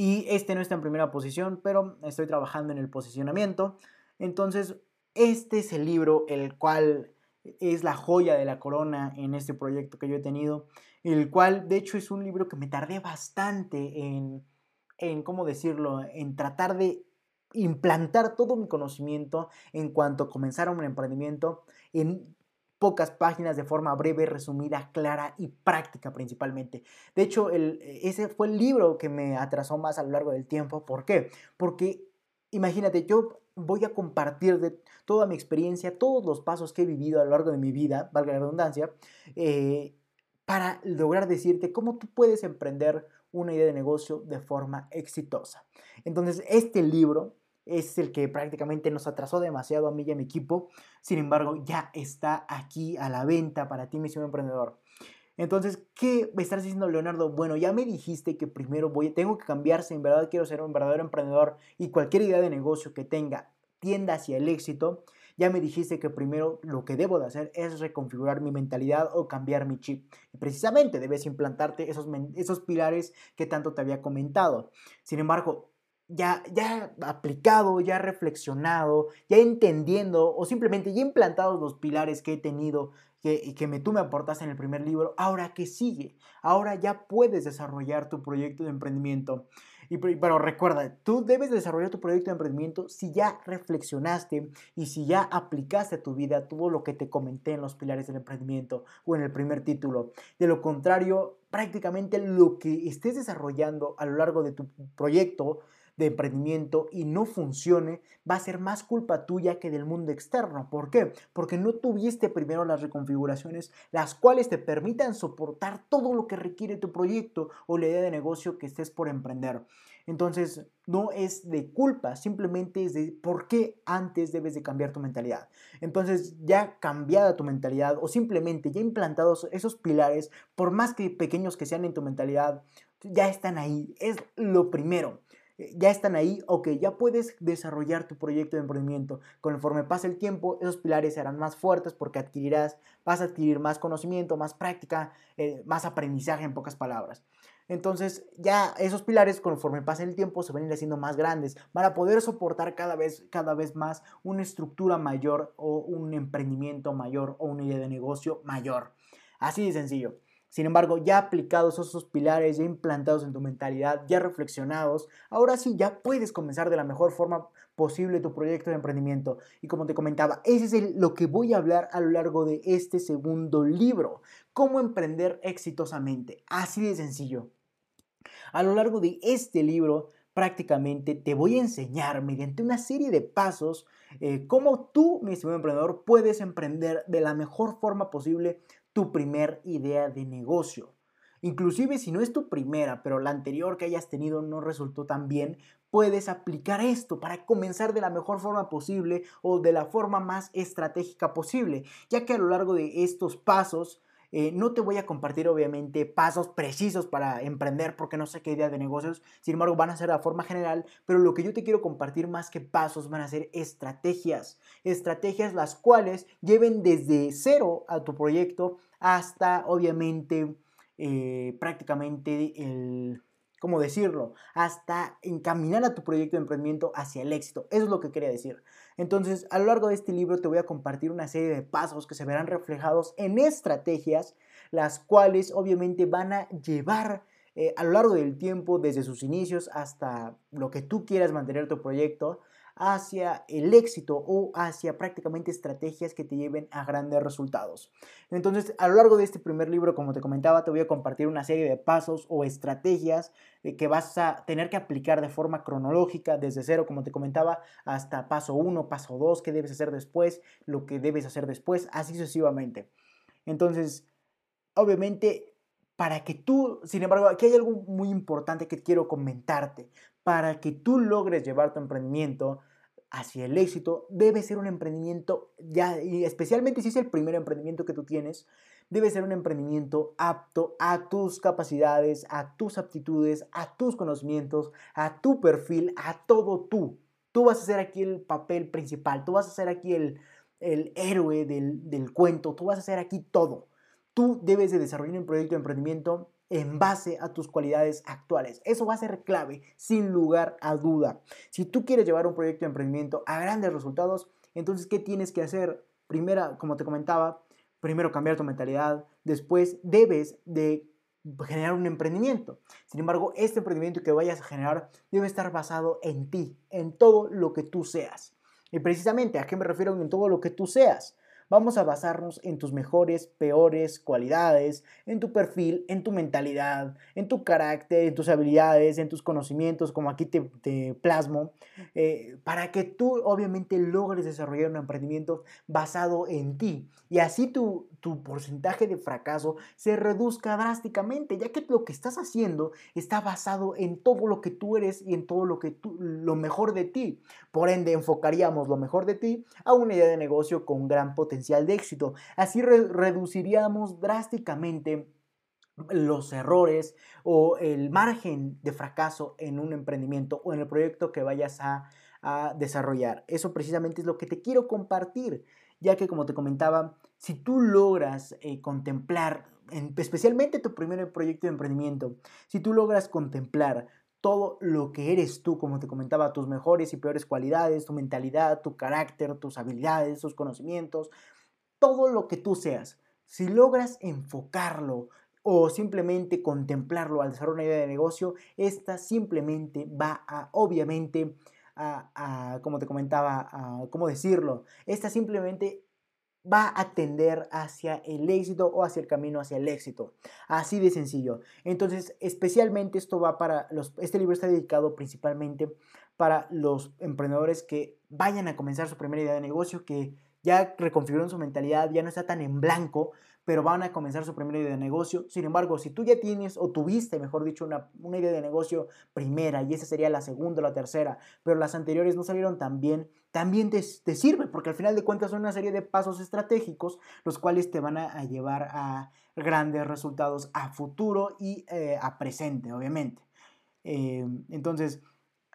Y este no está en primera posición, pero estoy trabajando en el posicionamiento. Entonces, este es el libro el cual es la joya de la corona en este proyecto que yo he tenido, el cual de hecho es un libro que me tardé bastante en, en ¿cómo decirlo?, en tratar de implantar todo mi conocimiento en cuanto a comenzar un emprendimiento en pocas páginas de forma breve, resumida, clara y práctica principalmente. De hecho, ese fue el libro que me atrasó más a lo largo del tiempo. ¿Por qué? Porque imagínate, yo voy a compartir de toda mi experiencia, todos los pasos que he vivido a lo largo de mi vida, valga la redundancia, eh, para lograr decirte cómo tú puedes emprender una idea de negocio de forma exitosa. Entonces, este libro es el que prácticamente nos atrasó demasiado a mí y a mi equipo. Sin embargo, ya está aquí a la venta para ti, misión emprendedor. Entonces, ¿qué me estás diciendo, Leonardo? Bueno, ya me dijiste que primero voy, tengo que cambiarse, en verdad quiero ser un verdadero emprendedor y cualquier idea de negocio que tenga tienda hacia el éxito. Ya me dijiste que primero lo que debo de hacer es reconfigurar mi mentalidad o cambiar mi chip. Y precisamente debes implantarte esos, esos pilares que tanto te había comentado. Sin embargo, ya, ya aplicado, ya reflexionado, ya entendiendo o simplemente ya implantados los pilares que he tenido que, que me, tú me aportaste en el primer libro, ahora qué sigue, ahora ya puedes desarrollar tu proyecto de emprendimiento. Y, pero recuerda, tú debes desarrollar tu proyecto de emprendimiento si ya reflexionaste y si ya aplicaste a tu vida todo lo que te comenté en los pilares del emprendimiento o en el primer título. De lo contrario, prácticamente lo que estés desarrollando a lo largo de tu proyecto de emprendimiento y no funcione, va a ser más culpa tuya que del mundo externo. ¿Por qué? Porque no tuviste primero las reconfiguraciones las cuales te permitan soportar todo lo que requiere tu proyecto o la idea de negocio que estés por emprender. Entonces, no es de culpa, simplemente es de por qué antes debes de cambiar tu mentalidad. Entonces, ya cambiada tu mentalidad o simplemente ya implantados esos pilares, por más que pequeños que sean en tu mentalidad, ya están ahí. Es lo primero. Eh, ya están ahí, ok, ya puedes desarrollar tu proyecto de emprendimiento. Conforme pase el tiempo, esos pilares serán más fuertes porque adquirirás, vas a adquirir más conocimiento, más práctica, eh, más aprendizaje en pocas palabras. Entonces ya esos pilares conforme pase el tiempo se van a ir haciendo más grandes para poder soportar cada vez, cada vez más una estructura mayor o un emprendimiento mayor o una idea de negocio mayor. Así de sencillo. Sin embargo, ya aplicados esos pilares, ya implantados en tu mentalidad, ya reflexionados, ahora sí ya puedes comenzar de la mejor forma posible tu proyecto de emprendimiento. Y como te comentaba, ese es lo que voy a hablar a lo largo de este segundo libro, cómo emprender exitosamente. Así de sencillo. A lo largo de este libro prácticamente te voy a enseñar mediante una serie de pasos eh, cómo tú, mi estimado emprendedor, puedes emprender de la mejor forma posible tu primer idea de negocio. Inclusive si no es tu primera, pero la anterior que hayas tenido no resultó tan bien, puedes aplicar esto para comenzar de la mejor forma posible o de la forma más estratégica posible, ya que a lo largo de estos pasos eh, no te voy a compartir obviamente pasos precisos para emprender porque no sé qué idea de negocios, sin embargo van a ser de forma general, pero lo que yo te quiero compartir más que pasos van a ser estrategias, estrategias las cuales lleven desde cero a tu proyecto hasta obviamente eh, prácticamente el ¿cómo decirlo? Hasta encaminar a tu proyecto de emprendimiento hacia el éxito. Eso es lo que quería decir. Entonces, a lo largo de este libro te voy a compartir una serie de pasos que se verán reflejados en estrategias, las cuales obviamente van a llevar eh, a lo largo del tiempo, desde sus inicios hasta lo que tú quieras mantener tu proyecto, hacia el éxito o hacia prácticamente estrategias que te lleven a grandes resultados. Entonces, a lo largo de este primer libro, como te comentaba, te voy a compartir una serie de pasos o estrategias eh, que vas a tener que aplicar de forma cronológica, desde cero, como te comentaba, hasta paso 1, paso 2, qué debes hacer después, lo que debes hacer después, así sucesivamente. Entonces, obviamente, para que tú, sin embargo, aquí hay algo muy importante que quiero comentarte. Para que tú logres llevar tu emprendimiento hacia el éxito, debe ser un emprendimiento, ya, y especialmente si es el primer emprendimiento que tú tienes, debe ser un emprendimiento apto a tus capacidades, a tus aptitudes, a tus conocimientos, a tu perfil, a todo tú. Tú vas a ser aquí el papel principal, tú vas a ser aquí el, el héroe del, del cuento, tú vas a ser aquí todo. Tú debes de desarrollar un proyecto de emprendimiento en base a tus cualidades actuales. Eso va a ser clave, sin lugar a duda. Si tú quieres llevar un proyecto de emprendimiento a grandes resultados, entonces, ¿qué tienes que hacer? Primera, como te comentaba, primero cambiar tu mentalidad, después debes de generar un emprendimiento. Sin embargo, este emprendimiento que vayas a generar debe estar basado en ti, en todo lo que tú seas. Y precisamente, ¿a qué me refiero en todo lo que tú seas? Vamos a basarnos en tus mejores, peores cualidades, en tu perfil, en tu mentalidad, en tu carácter, en tus habilidades, en tus conocimientos, como aquí te, plasmo, eh, para que tú obviamente logres desarrollar un emprendimiento basado en ti. Y así tu, tu porcentaje de fracaso se reduzca drásticamente, ya que lo que estás haciendo está basado en todo lo que tú eres y en todo lo que tú, lo mejor de ti. Por ende, enfocaríamos lo mejor de ti a una idea de negocio con gran potencial de éxito. Así reduciríamos drásticamente los errores o el margen de fracaso en un emprendimiento o en el proyecto que vayas a, desarrollar. Eso precisamente es lo que te quiero compartir, ya que como te comentaba, si tú logras eh, contemplar, especialmente tu primer proyecto de emprendimiento, si tú logras contemplar todo lo que eres tú, como te comentaba, tus mejores y peores cualidades, tu mentalidad, tu carácter, tus habilidades, tus conocimientos, todo lo que tú seas. Si logras enfocarlo o simplemente contemplarlo al desarrollar una idea de negocio, esta simplemente va a, obviamente, a, como te comentaba, a, ¿cómo decirlo? Esta simplemente va a tender hacia el éxito o hacia el camino hacia el éxito. Así de sencillo. Entonces, especialmente esto va para los, este libro está dedicado principalmente para los emprendedores que vayan a comenzar su primera idea de negocio, que ya reconfiguraron su mentalidad, ya no está tan en blanco, pero van a comenzar su primera idea de negocio. Sin embargo, si tú ya tienes o tuviste, mejor dicho, una, idea de negocio primera y esa sería la segunda o la tercera, pero las anteriores no salieron tan bien, también te, sirve porque al final de cuentas son una serie de pasos estratégicos los cuales te van a, llevar a grandes resultados a futuro y eh, a presente, obviamente. Eh, entonces,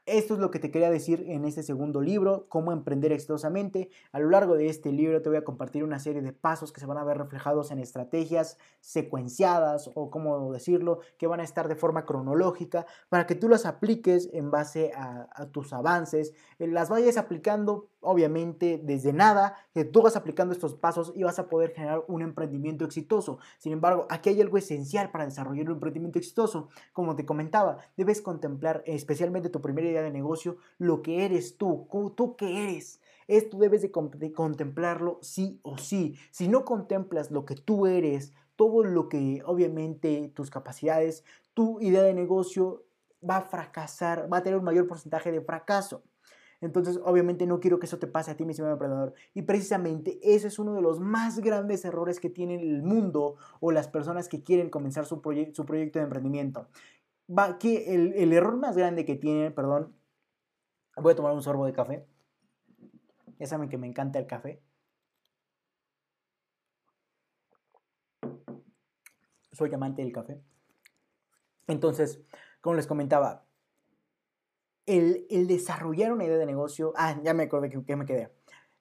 Esto es lo que te quería decir en este segundo libro, cómo emprender exitosamente. A lo largo de este libro te voy a compartir una serie de pasos que se van a ver reflejados en estrategias secuenciadas o cómo decirlo, que van a estar de forma cronológica para que tú las apliques en base a, a tus avances, eh, las vayas aplicando obviamente desde nada, que tú vas aplicando estos pasos y vas a poder generar un emprendimiento exitoso. Sin embargo, aquí hay algo esencial para desarrollar un emprendimiento exitoso. Como te comentaba, debes contemplar especialmente tu primera idea de negocio, lo que eres tú, tú qué eres. Esto debes de, contemplarlo sí o sí. Si no contemplas lo que tú eres, todo lo que obviamente tus capacidades, tu idea de negocio va a fracasar, va a tener un mayor porcentaje de fracaso. Entonces, obviamente no quiero que eso te pase a ti, mi estimado emprendedor. Y precisamente ese es uno de los más grandes errores que tiene el mundo o las personas que quieren comenzar su, su proyecto de emprendimiento. Va, que el, el error más grande que tienen, perdón, voy a tomar un sorbo de café. Ya saben que me encanta el café. Soy amante del café. Entonces, como les comentaba, el, desarrollar una idea de negocio, ah, ya me acordé que, me quedé.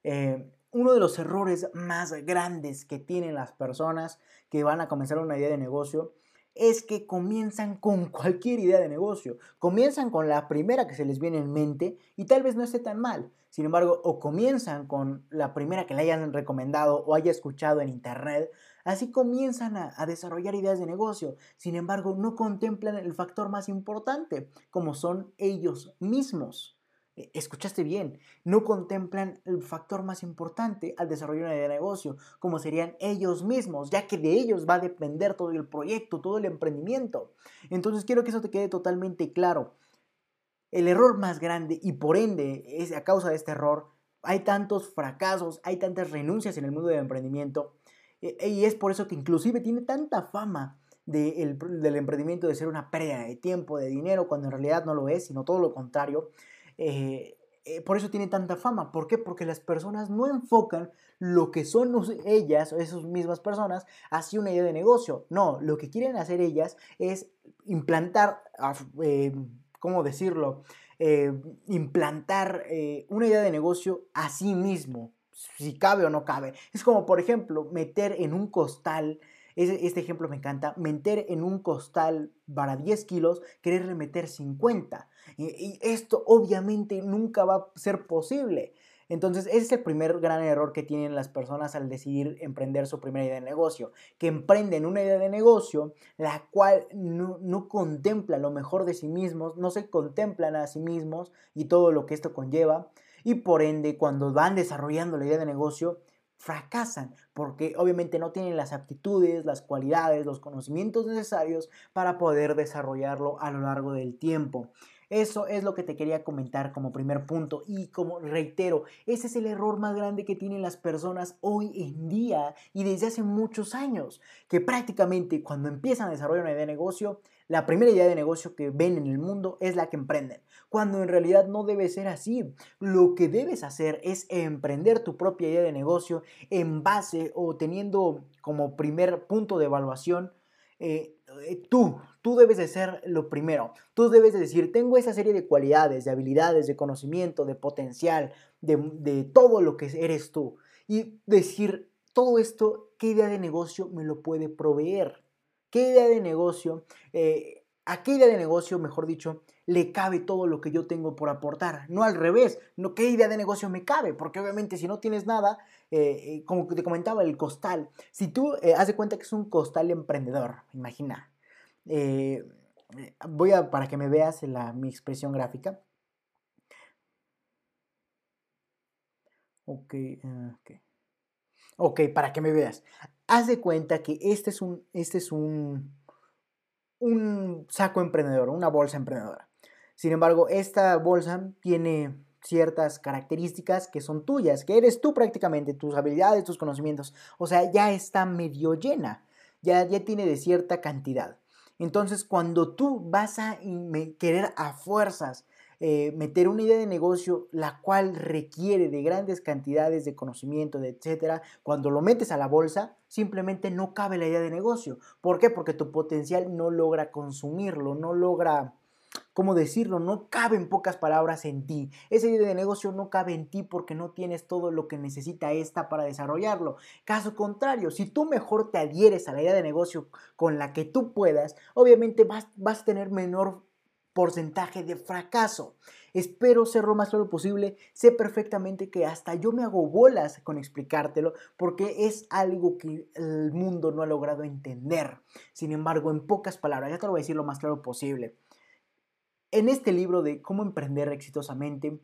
Eh, uno de los errores más grandes que tienen las personas que van a comenzar una idea de negocio es que comienzan con cualquier idea de negocio. Comienzan con la primera que se les viene en mente y tal vez no esté tan mal. Sin embargo, o comienzan con la primera que le hayan recomendado o haya escuchado en internet, así comienzan a, desarrollar ideas de negocio. Sin embargo, no contemplan el factor más importante, como son ellos mismos. Eh, escuchaste bien, no contemplan el factor más importante al desarrollar una idea de negocio, como serían ellos mismos, ya que de ellos va a depender todo el proyecto, todo el emprendimiento. Entonces quiero que eso te quede totalmente claro. El error más grande y por ende es a causa de este error, hay tantos fracasos, hay tantas renuncias en el mundo del emprendimiento e, e, y es por eso que inclusive tiene tanta fama del emprendimiento de ser una pérdida de tiempo, de dinero, cuando en realidad no lo es, sino todo lo contrario. Eh, eh, por eso tiene tanta fama. ¿Por qué? Porque las personas no enfocan lo que son ellas esas mismas personas hacia una idea de negocio. No, lo que quieren hacer ellas es implantar, eh, ¿cómo decirlo? implantar una idea de negocio a sí mismo, si cabe o no cabe. Es como, por ejemplo, meter en un costal este ejemplo me encanta. Meter en un costal para 10 kilos, querer meter 50. Y, esto obviamente nunca va a ser posible. Entonces, ese es el primer gran error que tienen las personas al decidir emprender su primera idea de negocio, que emprenden una idea de negocio la cual no, no, contempla lo mejor de sí mismos, no se contemplan a sí mismos y todo lo que esto conlleva, y por ende, cuando van desarrollando la idea de negocio, fracasan porque obviamente no tienen las aptitudes, las cualidades, los conocimientos necesarios para poder desarrollarlo a lo largo del tiempo. Eso es lo que te quería comentar como primer punto y como reitero, ese es el error más grande que tienen las personas hoy en día y desde hace muchos años, que prácticamente cuando empiezan a desarrollar una idea de negocio, la primera idea de negocio que ven en el mundo es la que emprenden, cuando en realidad no debe ser así. Lo que debes hacer es emprender tu propia idea de negocio en base o teniendo como primer punto de evaluación eh, eh, tú, tú debes de ser lo primero. Tú debes de decir, tengo esa serie de cualidades, de habilidades, de conocimiento, de potencial, de, todo lo que eres tú. Y decir, todo esto, ¿qué idea de negocio me lo puede proveer? ¿Qué idea de negocio, eh, a qué idea de negocio, mejor dicho, le cabe todo lo que yo tengo por aportar? No al revés, no, ¿qué idea de negocio me cabe? Porque obviamente si no tienes nada, eh, eh, como te comentaba, el costal, si tú haz de cuenta que es un costal emprendedor, imagina. voy a, para que me veas la, mi expresión gráfica. Ok, ok. Ok, para que me veas haz de cuenta que este es un, este es un, un saco emprendedor, una bolsa emprendedora. Sin embargo, esta bolsa tiene ciertas características que son tuyas, que eres tú prácticamente, tus habilidades, tus conocimientos. O sea, ya está medio llena, ya, ya tiene de cierta cantidad. Entonces, cuando tú vas a querer a fuerzas eh, meter una idea de negocio la cual requiere de grandes cantidades de conocimiento, de etcétera, cuando lo metes a la bolsa, simplemente no cabe la idea de negocio. ¿Por qué? Porque tu potencial no logra consumirlo, no logra ¿cómo decirlo? No cabe en pocas palabras en ti. Esa idea de negocio no cabe en ti porque no tienes todo lo que necesita esta para desarrollarlo. Caso contrario, si tú mejor te adhieres a la idea de negocio con la que tú puedas, obviamente vas, vas a tener menor porcentaje de fracaso. Espero ser lo más claro posible. Sé perfectamente que hasta yo me hago bolas con explicártelo porque es algo que el mundo no ha logrado entender. Sin embargo, en pocas palabras, ya te lo voy a decir lo más claro posible. En este libro de cómo emprender exitosamente,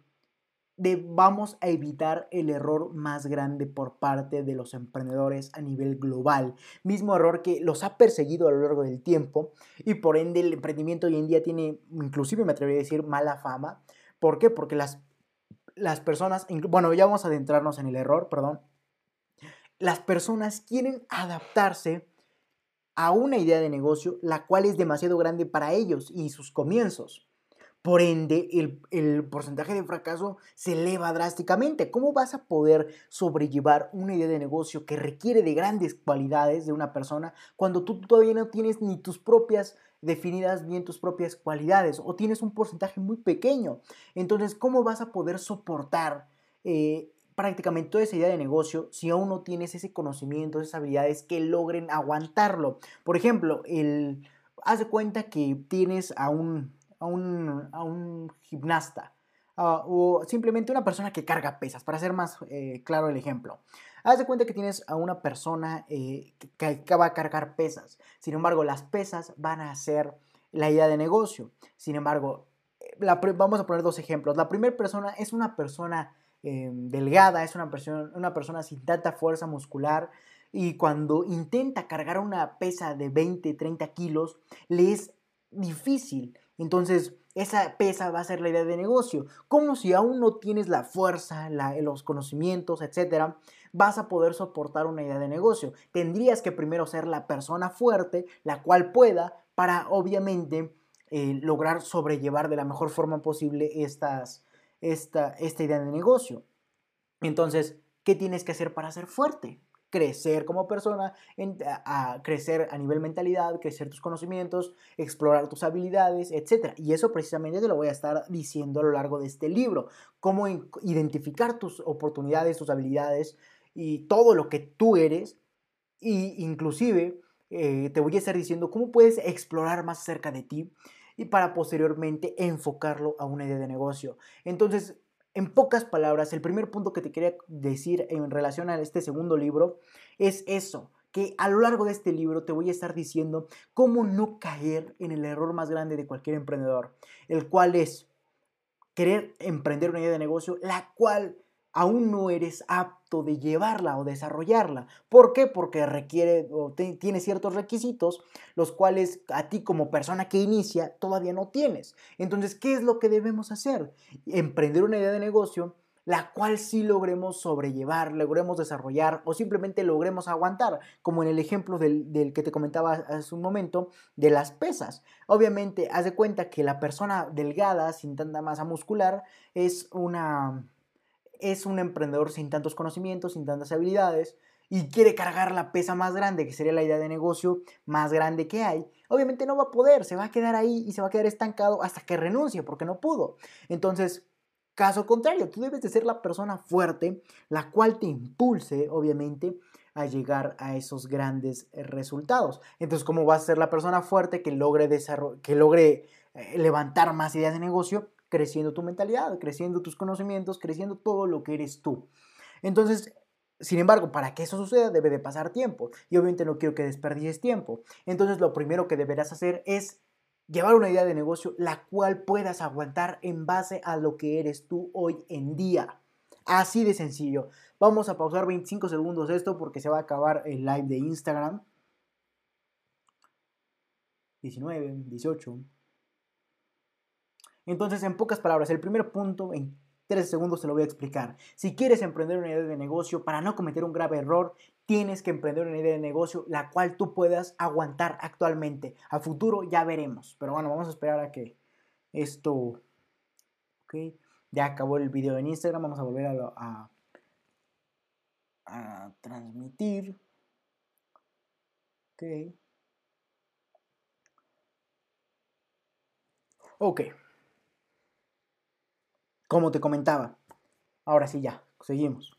vamos a evitar el error más grande por parte de los emprendedores a nivel global. Mismo error que los ha perseguido a lo largo del tiempo y por ende el emprendimiento hoy en día tiene, inclusive me atrevería a decir, mala fama. ¿Por qué? Porque las, las personas, bueno, ya vamos a adentrarnos en el error, perdón. Las personas quieren adaptarse a una idea de negocio la cual es demasiado grande para ellos y sus comienzos. Por ende, el, porcentaje de fracaso se eleva drásticamente. ¿Cómo vas a poder sobrellevar una idea de negocio que requiere de grandes cualidades de una persona cuando tú todavía no tienes ni tus propias definidas bien tus propias cualidades o tienes un porcentaje muy pequeño? Entonces, ¿cómo vas a poder soportar eh, prácticamente toda esa idea de negocio si aún no tienes ese conocimiento, esas habilidades que logren aguantarlo? Por ejemplo, el, haz de cuenta que tienes a un a un, gimnasta ah, o simplemente una persona que carga pesas, para hacer más eh, claro el ejemplo. Haz de cuenta que tienes a una persona eh, que, acaba de cargar pesas, sin embargo las pesas van a ser la idea de negocio. Sin embargo, eh, vamos a poner dos ejemplos. La primera persona es una persona delgada, es una persona, una persona sin tanta fuerza muscular, y cuando intenta cargar una pesa de 20, 30 kilos, le es difícil entonces, esa pesa va a ser la idea de negocio. Como si aún no tienes la fuerza, los conocimientos, etcétera, vas a poder soportar una idea de negocio. Tendrías que primero ser la persona fuerte, la cual pueda, para obviamente eh, lograr sobrellevar de la mejor forma posible estas, esta, esta idea de negocio. Entonces, ¿qué tienes que hacer para ser fuerte? Crecer como persona, a, crecer a nivel mentalidad, crecer tus conocimientos, explorar tus habilidades, etc. Y eso precisamente te lo voy a estar diciendo a lo largo de este libro, cómo identificar tus oportunidades, tus habilidades y todo lo que tú eres, y inclusive eh, te voy a estar diciendo cómo puedes explorar más cerca de ti y para posteriormente enfocarlo a una idea de negocio. Entonces, en pocas palabras, el primer punto que te quería decir en relación a este segundo libro es eso, que a lo largo de este libro te voy a estar diciendo cómo no caer en el error más grande de cualquier emprendedor, el cual es querer emprender una idea de negocio, la cual aún no eres apto de llevarla o desarrollarla. ¿Por qué? Porque requiere o tiene ciertos requisitos, los cuales a ti como persona que inicia todavía no tienes. Entonces, ¿qué es lo que debemos hacer? Emprender una idea de negocio la cual sí logremos sobrellevar, logremos desarrollar o simplemente logremos aguantar, como en el ejemplo del, del, que te comentaba hace un momento de las pesas. Obviamente, haz de cuenta que la persona delgada, sin tanta masa muscular, es una es un emprendedor sin tantos conocimientos, sin tantas habilidades y quiere cargar la pesa más grande, que sería la idea de negocio más grande que hay, obviamente no va a poder, se va a quedar ahí y se va a quedar estancado hasta que renuncie porque no pudo. Entonces, caso contrario, tú debes de ser la persona fuerte, la cual te impulse, obviamente, a llegar a esos grandes resultados. Entonces, ¿cómo vas a ser la persona fuerte que logre, que logre eh, levantar más ideas de negocio? Creciendo tu mentalidad, creciendo tus conocimientos, creciendo todo lo que eres tú. Entonces, sin embargo, para que eso suceda debe de pasar tiempo y obviamente no quiero que desperdicies tiempo. Entonces, lo primero que deberás hacer es llevar una idea de negocio la cual puedas aguantar en base a lo que eres tú hoy en día. Así de sencillo. Vamos a pausar 25 segundos esto porque se va a acabar el live de Instagram. 19, 18, entonces, en pocas palabras, el primer punto, en tres segundos te lo voy a explicar. Si quieres emprender una idea de negocio, para no cometer un grave error, tienes que emprender una idea de negocio la cual tú puedas aguantar actualmente. A futuro ya veremos. Pero bueno, vamos a esperar a que esto... Ok, ya acabó el video en Instagram. Vamos a volver a, a, a transmitir. Ok. Ok. Como te comentaba, ahora sí ya, seguimos.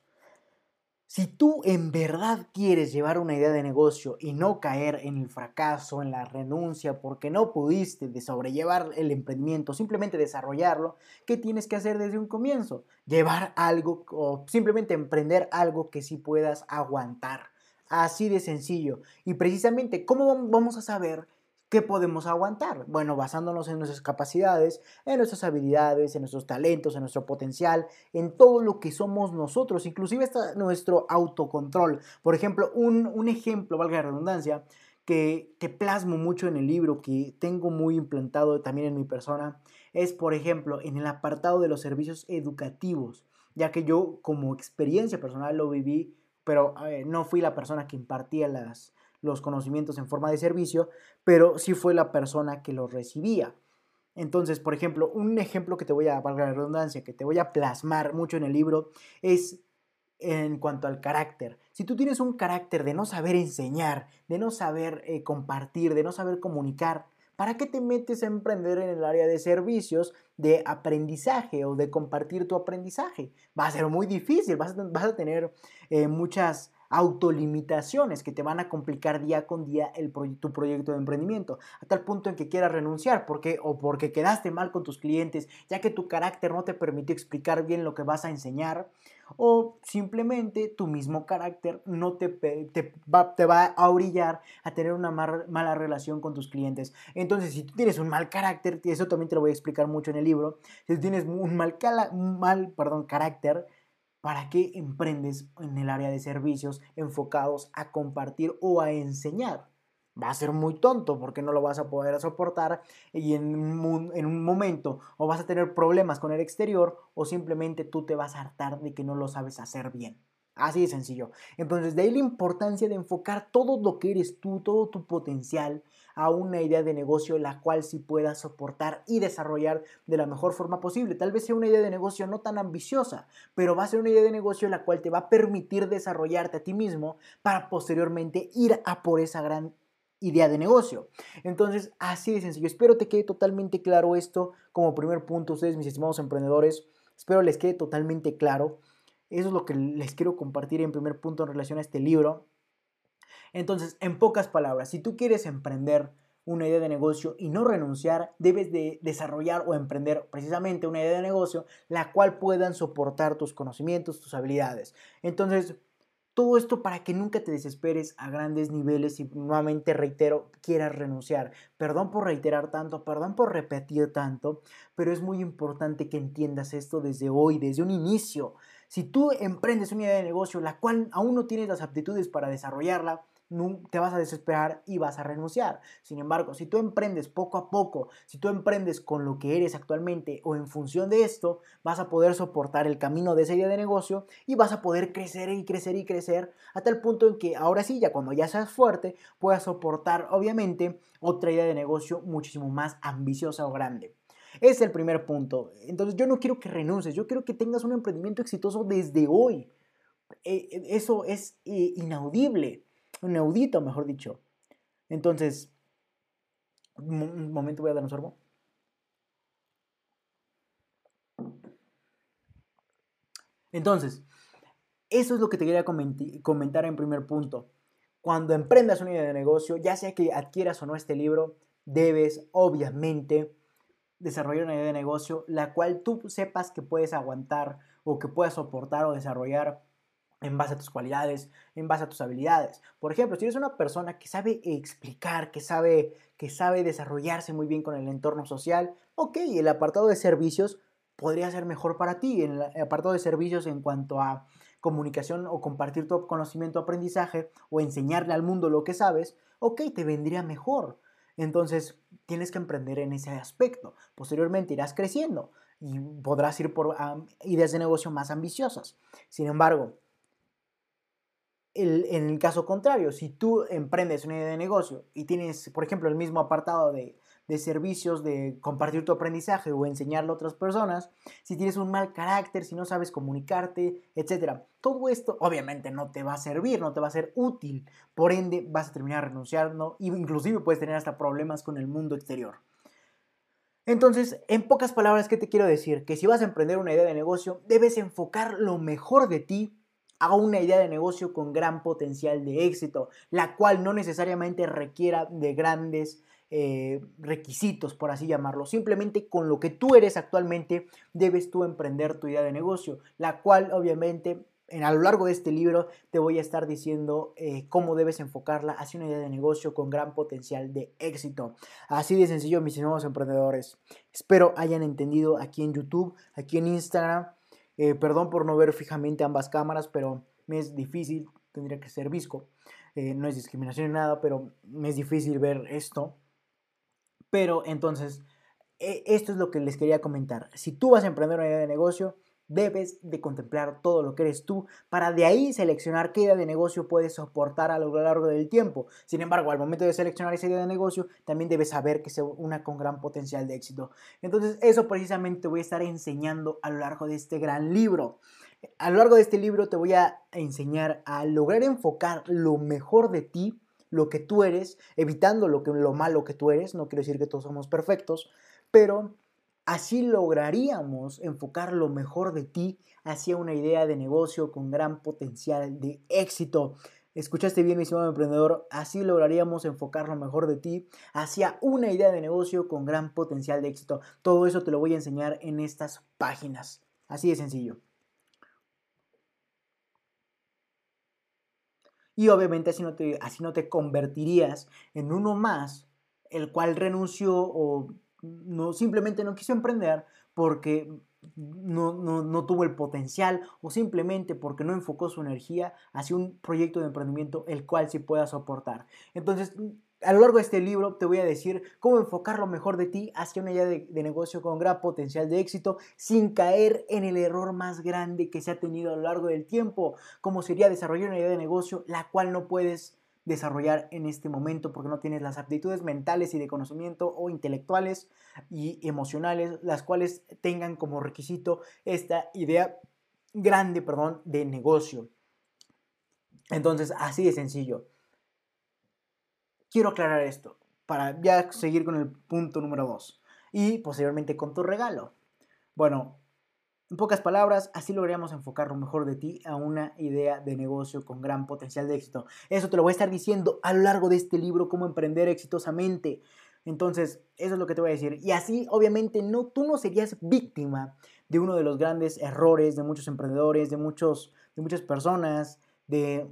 Si tú en verdad quieres llevar una idea de negocio y no caer en el fracaso, en la renuncia, porque no pudiste de sobrellevar el emprendimiento, simplemente desarrollarlo, ¿qué tienes que hacer desde un comienzo? Llevar algo o simplemente emprender algo que sí puedas aguantar. Así de sencillo. Y precisamente, ¿cómo vamos a saber ¿Qué podemos aguantar? Bueno, basándonos en nuestras capacidades, en nuestras habilidades, en nuestros talentos, en nuestro potencial, en todo lo que somos nosotros, inclusive está nuestro autocontrol. Por ejemplo, un, ejemplo, valga la redundancia, que, que plasmo mucho en el libro, que tengo muy implantado también en mi persona, es, por ejemplo, en el apartado de los servicios educativos, ya que yo como experiencia personal lo viví, pero no fui la persona que impartía las, los conocimientos en forma de servicio, pero sí fue la persona que los recibía. Entonces, por ejemplo, un ejemplo que te voy a, valga la redundancia, que te voy a plasmar mucho en el libro es en cuanto al carácter. Si tú tienes un carácter de no saber enseñar, de no saber eh, compartir, de no saber comunicar, ¿para qué te metes a emprender en el área de servicios, de aprendizaje o de compartir tu aprendizaje? Va a ser muy difícil, vas a, tener eh, muchas autolimitaciones que te van a complicar día con día el tu proyecto de emprendimiento, a tal punto en que quieras renunciar porque o porque quedaste mal con tus clientes, ya que tu carácter no te permitió explicar bien lo que vas a enseñar, o simplemente tu mismo carácter no te, te, va, te va, a orillar a tener una mala relación con tus clientes. Entonces, si tú tienes un mal carácter, y eso también te lo voy a explicar mucho en el libro, si tienes un mal, mal perdón, carácter, ¿Para qué emprendes en el área de servicios enfocados a compartir o a enseñar? Va a ser muy tonto porque no lo vas a poder soportar y en un, en un momento o vas a tener problemas con el exterior o simplemente tú te vas a hartar de que no lo sabes hacer bien. Así de sencillo. Entonces, de ahí la importancia de enfocar todo lo que eres tú, todo tu potencial a una idea de negocio la cual sí puedas soportar y desarrollar de la mejor forma posible. Tal vez sea una idea de negocio no tan ambiciosa, pero va a ser una idea de negocio la cual te va a permitir desarrollarte a ti mismo para posteriormente ir a por esa gran idea de negocio. Entonces, así de sencillo. Espero te quede totalmente claro esto como primer punto, ustedes, mis estimados emprendedores. Espero les quede totalmente claro. Eso es lo que les quiero compartir en primer punto en relación a este libro. Entonces, en pocas palabras, si tú quieres emprender una idea de negocio y no renunciar, debes de desarrollar o emprender precisamente una idea de negocio la cual puedan soportar tus conocimientos, tus habilidades. Entonces, todo esto para que nunca te desesperes a grandes niveles y nuevamente reitero, quieras renunciar. Perdón por reiterar tanto, perdón por repetir tanto, pero es muy importante que entiendas esto desde hoy, desde un inicio. Si tú emprendes una idea de negocio la cual aún no tienes las aptitudes para desarrollarla, te vas a desesperar y vas a renunciar. Sin embargo, si tú emprendes poco a poco, si tú emprendes con lo que eres actualmente o en función de esto, vas a poder soportar el camino de esa idea de negocio y vas a poder crecer y crecer y crecer hasta el punto en que ahora sí, ya cuando ya seas fuerte, puedas soportar obviamente otra idea de negocio muchísimo más ambiciosa o grande. Es el primer punto. Entonces yo no quiero que renuncies, yo quiero que tengas un emprendimiento exitoso desde hoy. Eh, eso es eh, inaudible un inaudito, mejor dicho. Entonces, un momento voy a dar un sorbo. Entonces, eso es lo que te quería comentar en primer punto. Cuando emprendas una idea de negocio, ya sea que adquieras o no este libro, debes obviamente desarrollar una idea de negocio la cual tú sepas que puedes aguantar o que puedas soportar o desarrollar en base a tus cualidades, en base a tus habilidades. Por ejemplo, si eres una persona que sabe explicar, que sabe, que sabe desarrollarse muy bien con el entorno social, ok, el apartado de servicios podría ser mejor para ti. En el apartado de servicios en cuanto a comunicación o compartir tu conocimiento, aprendizaje o enseñarle al mundo lo que sabes, ok, te vendría mejor. Entonces, tienes que emprender en ese aspecto. Posteriormente irás creciendo y podrás ir por ideas de negocio más ambiciosas. Sin embargo, en el caso contrario, si tú emprendes una idea de negocio y tienes, por ejemplo, el mismo apartado de, servicios, de compartir tu aprendizaje o enseñarlo a otras personas, si tienes un mal carácter, si no sabes comunicarte, etc. Todo esto obviamente no te va a servir, no te va a ser útil. Por ende, vas a terminar renunciando e inclusive puedes tener hasta problemas con el mundo exterior. Entonces, en pocas palabras, ¿qué te quiero decir? Que si vas a emprender una idea de negocio, debes enfocar lo mejor de ti a una idea de negocio con gran potencial de éxito, la cual no necesariamente requiera de grandes eh, requisitos, por así llamarlo. Simplemente con lo que tú eres actualmente, debes tú emprender tu idea de negocio, la cual obviamente en, a lo largo de este libro te voy a estar diciendo eh, cómo debes enfocarla hacia una idea de negocio con gran potencial de éxito. Así de sencillo, mis nuevos emprendedores. Espero hayan entendido aquí en YouTube, aquí en Instagram. Eh, perdón por no ver fijamente ambas cámaras, pero me es difícil, tendría que ser visco. Eh, no es discriminación ni nada, pero me es difícil ver esto. Pero entonces, esto es lo que les quería comentar. Si tú vas a emprender una idea de negocio, debes de contemplar todo lo que eres tú para de ahí seleccionar qué idea de negocio puedes soportar a lo largo del tiempo. Sin embargo, al momento de seleccionar esa idea de negocio, también debes saber que sea una con gran potencial de éxito. Entonces, eso precisamente te voy a estar enseñando a lo largo de este gran libro. A lo largo de este libro te voy a enseñar a lograr enfocar lo mejor de ti, lo que tú eres, evitando lo, que, lo malo que tú eres. No quiero decir que todos somos perfectos, pero Así lograríamos enfocar lo mejor de ti hacia una idea de negocio con gran potencial de éxito. Escuchaste bien, mi estimado emprendedor. Así lograríamos enfocar lo mejor de ti hacia una idea de negocio con gran potencial de éxito. Todo eso te lo voy a enseñar en estas páginas. Así de sencillo. Y obviamente así no te, así no te convertirías en uno más, el cual renunció o no, simplemente no quiso emprender porque no, no, tuvo el potencial o simplemente porque no enfocó su energía hacia un proyecto de emprendimiento el cual sí pueda soportar. Entonces, a lo largo de este libro te voy a decir cómo enfocar lo mejor de ti hacia una idea de, de, negocio con gran potencial de éxito sin caer en el error más grande que se ha tenido a lo largo del tiempo, como sería desarrollar una idea de negocio la cual no puedes desarrollar en este momento porque no tienes las aptitudes mentales y de conocimiento o intelectuales y emocionales, las cuales tengan como requisito esta idea grande, perdón, de negocio. Entonces, así de sencillo. Quiero aclarar esto para ya seguir con el punto número 2 y posteriormente con tu regalo. Bueno, en pocas palabras, así lograríamos enfocar lo mejor de ti a una idea de negocio con gran potencial de éxito. Eso te lo voy a estar diciendo a lo largo de este libro, cómo emprender exitosamente. Entonces, eso es lo que te voy a decir. Y así, obviamente, no, tú no serías víctima de uno de los grandes errores de muchos emprendedores, de, muchos, de muchas personas, de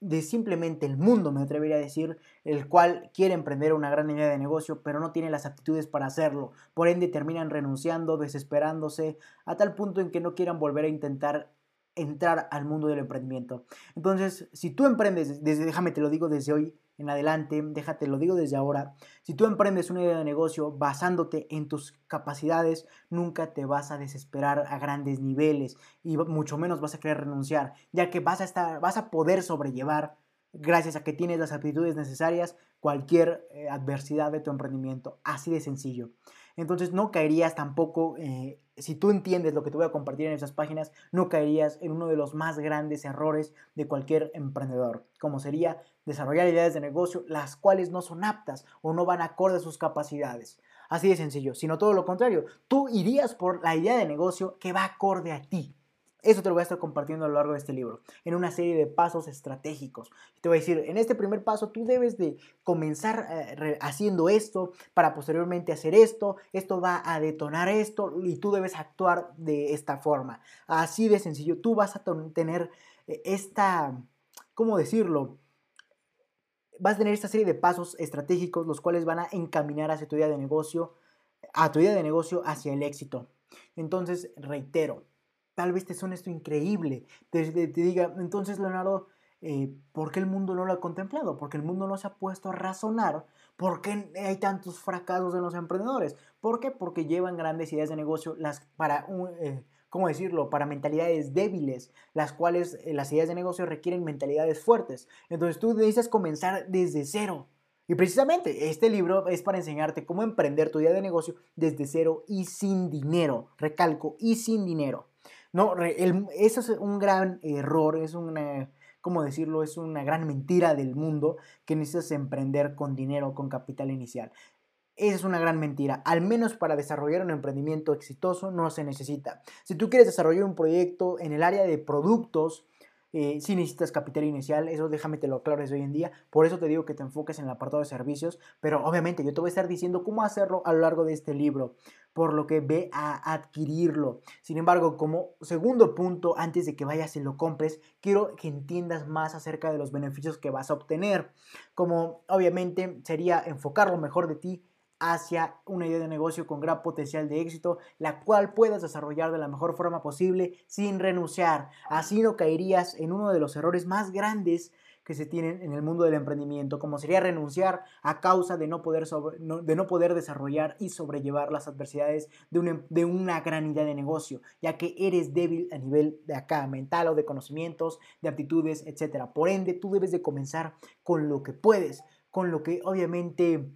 de simplemente el mundo, me atrevería a decir, el cual quiere emprender una gran idea de negocio, pero no tiene las aptitudes para hacerlo. Por ende, terminan renunciando, desesperándose, a tal punto en que no quieran volver a intentar entrar al mundo del emprendimiento. Entonces, si tú emprendes, desde, déjame te lo digo desde hoy, en adelante, déjate, lo digo desde ahora, si tú emprendes una idea de negocio basándote en tus capacidades, nunca te vas a desesperar a grandes niveles y mucho menos vas a querer renunciar, ya que vas a estar, vas a poder sobrellevar gracias a que tienes las aptitudes necesarias cualquier eh, adversidad de tu emprendimiento, así de sencillo. Entonces no caerías tampoco, eh, si tú entiendes lo que te voy a compartir en esas páginas, no caerías en uno de los más grandes errores de cualquier emprendedor, como sería desarrollar ideas de negocio las cuales no son aptas o no van acorde a sus capacidades. Así de sencillo, sino todo lo contrario, tú irías por la idea de negocio que va acorde a ti. Eso te lo voy a estar compartiendo a lo largo de este libro, en una serie de pasos estratégicos. Te voy a decir, en este primer paso tú debes de comenzar eh, haciendo esto para posteriormente hacer esto, esto va a detonar esto y tú debes actuar de esta forma. Así de sencillo, tú vas a tener eh, esta, ¿cómo decirlo? Vas a tener esta serie de pasos estratégicos los cuales van a encaminar hacia tu idea de negocio, a tu idea de negocio hacia el éxito. Entonces, reitero, tal vez te suene esto increíble, te, te, diga, entonces Leonardo, eh, ¿por qué el mundo no lo ha contemplado? Porque el mundo no se ha puesto a razonar por qué hay tantos fracasos en los emprendedores. ¿Por qué? Porque llevan grandes ideas de negocio las, para, eh, ¿cómo decirlo? Para mentalidades débiles, las cuales eh, las ideas de negocio requieren mentalidades fuertes. Entonces tú necesitas comenzar desde cero. Y precisamente este libro es para enseñarte cómo emprender tu idea de negocio desde cero y sin dinero. Recalco, y sin dinero. No, eso es un gran error, es una, ¿cómo decirlo? Es una gran mentira del mundo que necesitas emprender con dinero, con capital inicial. Esa es una gran mentira. Al menos para desarrollar un emprendimiento exitoso no se necesita. Si tú quieres desarrollar un proyecto en el área de productos, eh, si necesitas capital inicial, eso déjame te lo aclaro desde hoy en día. Por eso te digo que te enfoques en el apartado de servicios, pero obviamente yo te voy a estar diciendo cómo hacerlo a lo largo de este libro, por lo que ve a adquirirlo. Sin embargo, como segundo punto, antes de que vayas y lo compres, quiero que entiendas más acerca de los beneficios que vas a obtener. Como obviamente sería enfocar lo mejor de ti hacia una idea de negocio con gran potencial de éxito, la cual puedas desarrollar de la mejor forma posible sin renunciar. Así no caerías en uno de los errores más grandes que se tienen en el mundo del emprendimiento, como sería renunciar a causa de no poder, de no poder desarrollar y sobrellevar las adversidades de una, de una gran idea de negocio, ya que eres débil a nivel de acá, mental o de conocimientos, de aptitudes, etc. Por ende, tú debes de comenzar con lo que puedes, con lo que obviamente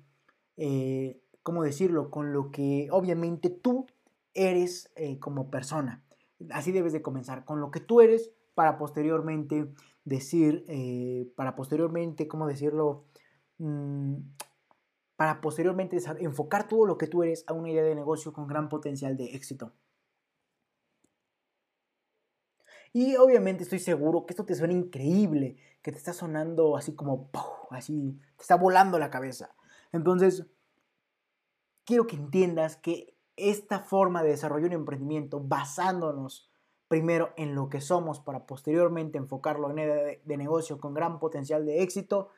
eh, ¿cómo decirlo? Con lo que obviamente tú eres eh, como persona. Así debes de comenzar, con lo que tú eres para posteriormente decir, eh, para posteriormente, ¿cómo decirlo? Mm, para posteriormente enfocar todo lo que tú eres a una idea de negocio con gran potencial de éxito. Y obviamente estoy seguro que esto te suena increíble, que te está sonando así como, así, te está volando la cabeza. Entonces, quiero que entiendas que esta forma de desarrollar un emprendimiento basándonos primero en lo que somos para posteriormente enfocarlo en de, de negocio con gran potencial de éxito,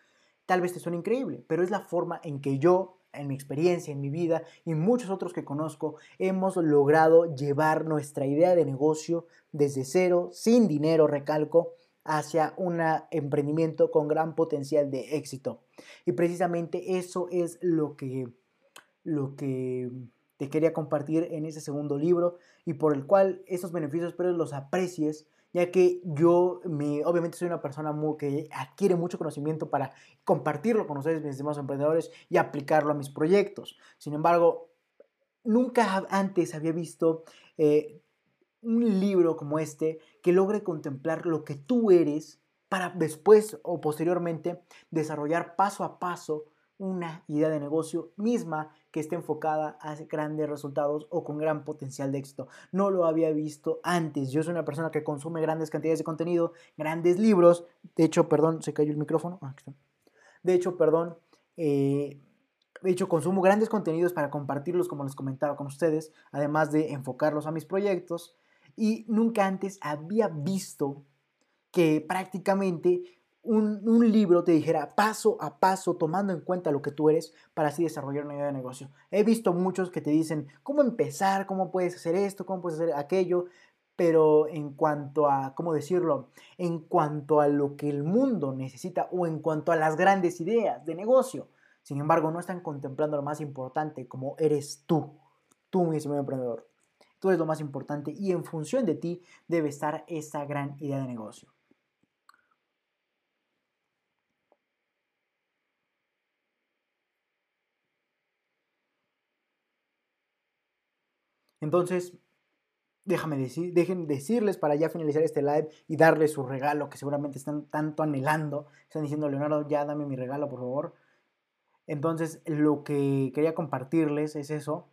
tal vez te suene increíble, pero es la forma en que yo, en mi experiencia, en mi vida y muchos otros que conozco, hemos logrado llevar nuestra idea de negocio desde cero, sin dinero, recalco, hacia un emprendimiento con gran potencial de éxito. Y precisamente eso es lo que, lo que te quería compartir en ese segundo libro y por el cual esos beneficios espero los aprecies, ya que yo me, obviamente soy una persona muy, que adquiere mucho conocimiento para compartirlo con ustedes, mis demás emprendedores, y aplicarlo a mis proyectos. Sin embargo, nunca antes había visto eh, un libro como este que logre contemplar lo que tú eres para después o posteriormente desarrollar paso a paso una idea de negocio misma que esté enfocada a grandes resultados o con gran potencial de éxito. No lo había visto antes. Yo soy una persona que consume grandes cantidades de contenido, grandes libros. De hecho, perdón, se cayó el micrófono. Ah, de hecho, perdón. Eh, de hecho, consumo grandes contenidos para compartirlos, como les comentaba con ustedes, además de enfocarlos a mis proyectos y nunca antes había visto que prácticamente un, libro te dijera paso a paso, tomando en cuenta lo que tú eres, para así desarrollar una idea de negocio. He visto muchos que te dicen cómo empezar, cómo puedes hacer esto, cómo puedes hacer aquello, pero en cuanto a, ¿cómo decirlo? En cuanto a lo que el mundo necesita o en cuanto a las grandes ideas de negocio. Sin embargo, no están contemplando lo más importante como eres tú, tú mismo emprendedor. Tú eres lo más importante y en función de ti debe estar esa gran idea de negocio. Entonces, déjame decir, dejen decirles para ya finalizar este live y darles su regalo que seguramente están tanto anhelando. Están diciendo, Leonardo, ya dame mi regalo, por favor. Entonces, lo que quería compartirles es eso,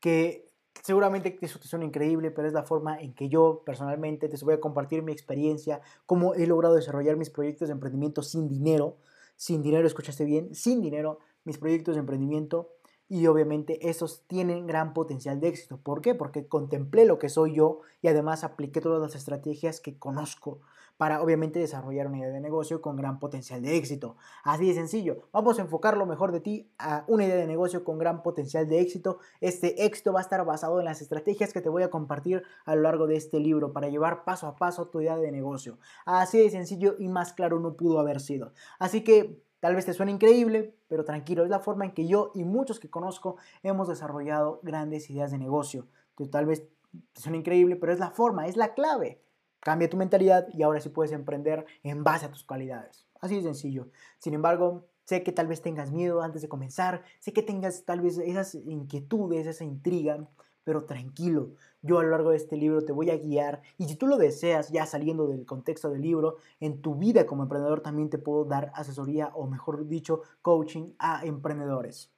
que seguramente eso te suena increíble, pero es la forma en que yo personalmente te voy a compartir mi experiencia, cómo he logrado desarrollar mis proyectos de emprendimiento sin dinero, sin dinero, escuchaste bien, sin dinero, mis proyectos de emprendimiento y obviamente esos tienen gran potencial de éxito. ¿Por qué? Porque contemplé lo que soy yo y además apliqué todas las estrategias que conozco para obviamente desarrollar una idea de negocio con gran potencial de éxito. Así de sencillo. Vamos a enfocar lo mejor de ti a una idea de negocio con gran potencial de éxito. Este éxito va a estar basado en las estrategias que te voy a compartir a lo largo de este libro para llevar paso a paso tu idea de negocio. Así de sencillo y más claro no pudo haber sido. Así que Tal vez te suene increíble, pero tranquilo, es la forma en que yo y muchos que conozco hemos desarrollado grandes ideas de negocio. Entonces, tal vez te suene increíble, pero es la forma, es la clave. Cambia tu mentalidad y ahora sí puedes emprender en base a tus cualidades. Así de sencillo. Sin embargo, sé que tal vez tengas miedo antes de comenzar, sé que tengas tal vez esas inquietudes, esa intriga, pero tranquilo, yo a lo largo de este libro te voy a guiar y si tú lo deseas, ya saliendo del contexto del libro, en tu vida como emprendedor también te puedo dar asesoría o mejor dicho, coaching a emprendedores.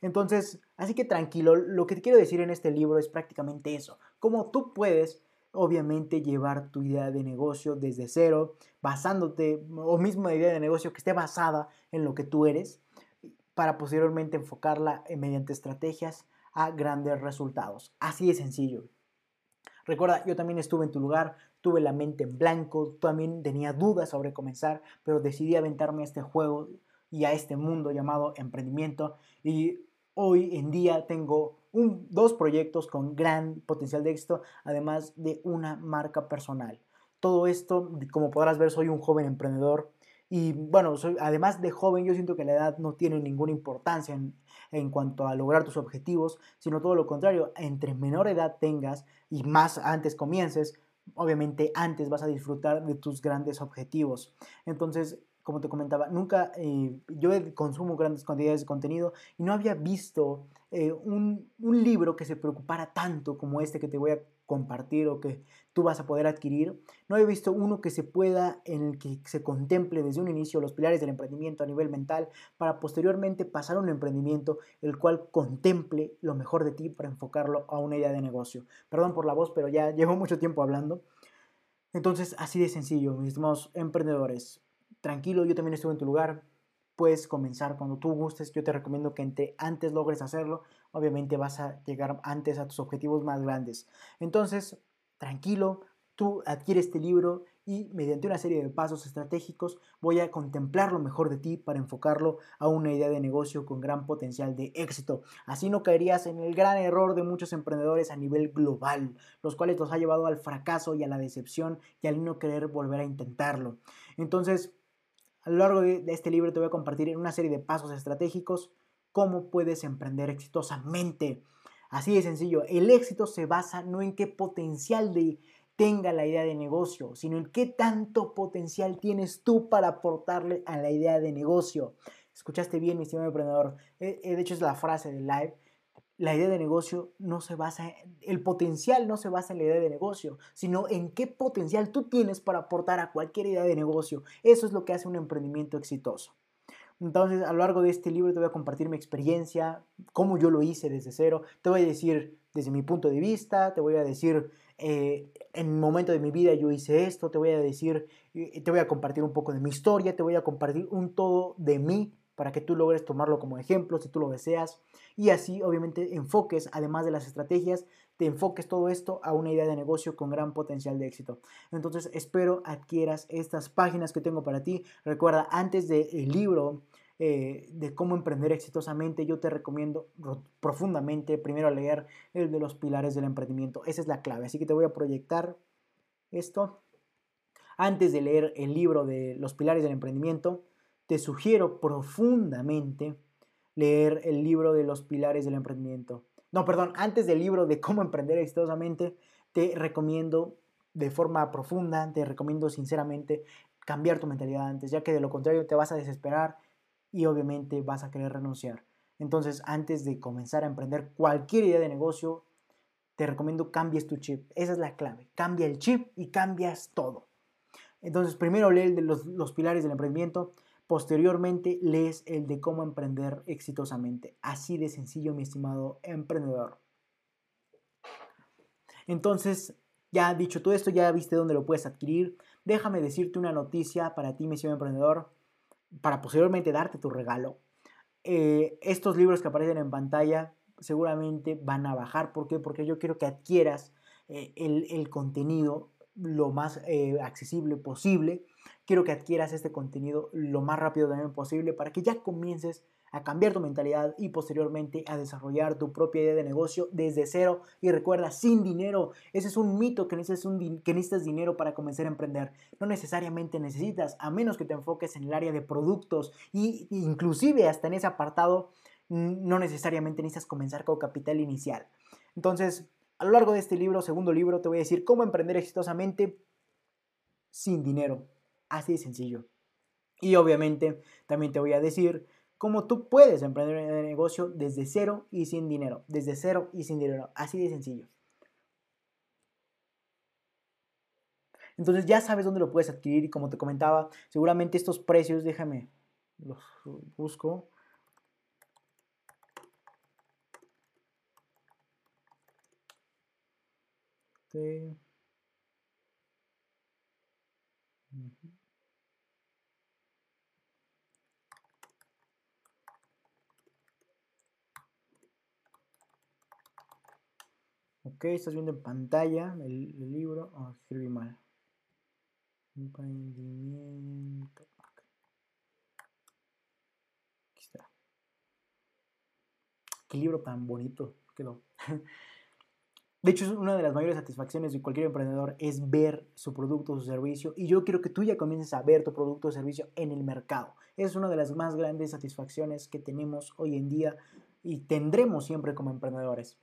Entonces, así que tranquilo, lo que te quiero decir en este libro es prácticamente eso, cómo tú puedes obviamente llevar tu idea de negocio desde cero, basándote, o mismo idea de negocio que esté basada en lo que tú eres, para posteriormente enfocarla mediante estrategias a grandes resultados. Así de sencillo. Recuerda, yo también estuve en tu lugar, tuve la mente en blanco, también tenía dudas sobre comenzar, pero decidí aventarme a este juego y a este mundo llamado emprendimiento y hoy en día tengo dos proyectos con gran potencial de éxito, además de una marca personal. Todo esto, como podrás ver, soy un joven emprendedor y bueno, además de joven, yo siento que la edad no tiene ninguna importancia en, en cuanto a lograr tus objetivos, sino todo lo contrario, entre menor edad tengas y más antes comiences, obviamente antes vas a disfrutar de tus grandes objetivos. Entonces, como te comentaba, nunca eh, yo consumo grandes cantidades de contenido y no había visto eh, un, un, libro que se preocupara tanto como este que te voy a compartir o que tú vas a poder adquirir. No había visto uno que se pueda, en el que se contemple desde un inicio los pilares del emprendimiento a nivel mental para posteriormente pasar a un emprendimiento el cual contemple lo mejor de ti para enfocarlo a una idea de negocio. Perdón por la voz, pero ya *laughs* llevo mucho tiempo hablando. Entonces, así de sencillo, mis estimados emprendedores tranquilo, yo también estuve en tu lugar, puedes comenzar cuando tú gustes, yo te recomiendo que entre antes logres hacerlo, obviamente vas a llegar antes a tus objetivos más grandes. Entonces, tranquilo, tú adquieres este libro y mediante una serie de pasos estratégicos voy a contemplar lo mejor de ti para enfocarlo a una idea de negocio con gran potencial de éxito. Así no caerías en el gran error de muchos emprendedores a nivel global, los cuales los ha llevado al fracaso y a la decepción y al no querer volver a intentarlo. Entonces, a lo largo de, este libro te voy a compartir en una serie de pasos estratégicos cómo puedes emprender exitosamente. Así de sencillo, el éxito se basa no en qué potencial tenga la idea de negocio, sino en qué tanto potencial tienes tú para aportarle a la idea de negocio. Escuchaste bien, mi estimado emprendedor. Eh, eh, de hecho, es la frase del live la idea de negocio no se basa, el potencial no se basa en la idea de negocio, sino en qué potencial tú tienes para aportar a cualquier idea de negocio. Eso es lo que hace un emprendimiento exitoso. Entonces, a lo largo de este libro te voy a compartir mi experiencia, cómo yo lo hice desde cero. Te voy a decir desde mi punto de vista, te voy a decir eh, en un momento de mi vida yo hice esto, te voy a decir, eh, te voy a compartir un poco de mi historia, te voy a compartir un todo de mí para que tú logres tomarlo como ejemplo si tú lo deseas y así obviamente enfoques, además de las estrategias, te enfoques todo esto a una idea de negocio con gran potencial de éxito. Entonces espero adquieras estas páginas que tengo para ti. Recuerda, antes del libro eh, de cómo emprender exitosamente, yo te recomiendo profundamente primero leer el de los pilares del emprendimiento. Esa es la clave. Así que te voy a proyectar esto. Antes de leer el libro de los pilares del emprendimiento, te sugiero profundamente leer el libro de los pilares del emprendimiento. No, perdón, antes del libro de cómo emprender exitosamente, te recomiendo de forma profunda, te recomiendo sinceramente cambiar tu mentalidad antes, ya que de lo contrario te vas a desesperar y obviamente vas a querer renunciar. Entonces, antes de comenzar a emprender cualquier idea de negocio, te recomiendo cambies tu chip. Esa es la clave. Cambia el chip y cambias todo. Entonces, primero lee los, los pilares del emprendimiento. Posteriormente lees el de cómo emprender exitosamente. Así de sencillo, mi estimado emprendedor. Entonces, ya dicho todo esto, ya viste dónde lo puedes adquirir. Déjame decirte una noticia para ti, mi estimado emprendedor, para posteriormente darte tu regalo. Eh, estos libros que aparecen en pantalla seguramente van a bajar. ¿Por qué? Porque yo quiero que adquieras eh, el, contenido lo más eh, accesible posible quiero que adquieras este contenido lo más rápido también posible para que ya comiences a cambiar tu mentalidad y posteriormente a desarrollar tu propia idea de negocio desde cero. Y recuerda, sin dinero. Ese es un mito que necesitas, un que necesitas dinero para comenzar a emprender. No necesariamente necesitas, a menos que te enfoques en el área de productos y inclusive hasta en ese apartado, no necesariamente necesitas comenzar con capital inicial. Entonces, a lo largo de este libro, segundo libro, te voy a decir cómo emprender exitosamente sin dinero. Así de sencillo. Y obviamente también te voy a decir cómo tú puedes emprender un negocio desde cero y sin dinero. Desde cero y sin dinero. Así de sencillo. Entonces ya sabes dónde lo puedes adquirir y como te comentaba, seguramente estos precios, déjame, los busco. Sí. Ok, estás viendo en pantalla el, libro. Oh, escribí mal. Emprendimiento. Aquí está. Qué libro tan bonito quedó. *laughs* De hecho, una de las mayores satisfacciones de cualquier emprendedor es ver su producto o su servicio. Y yo quiero que tú ya comiences a ver tu producto o servicio en el mercado. Es una de las más grandes satisfacciones que tenemos hoy en día y tendremos siempre como emprendedores.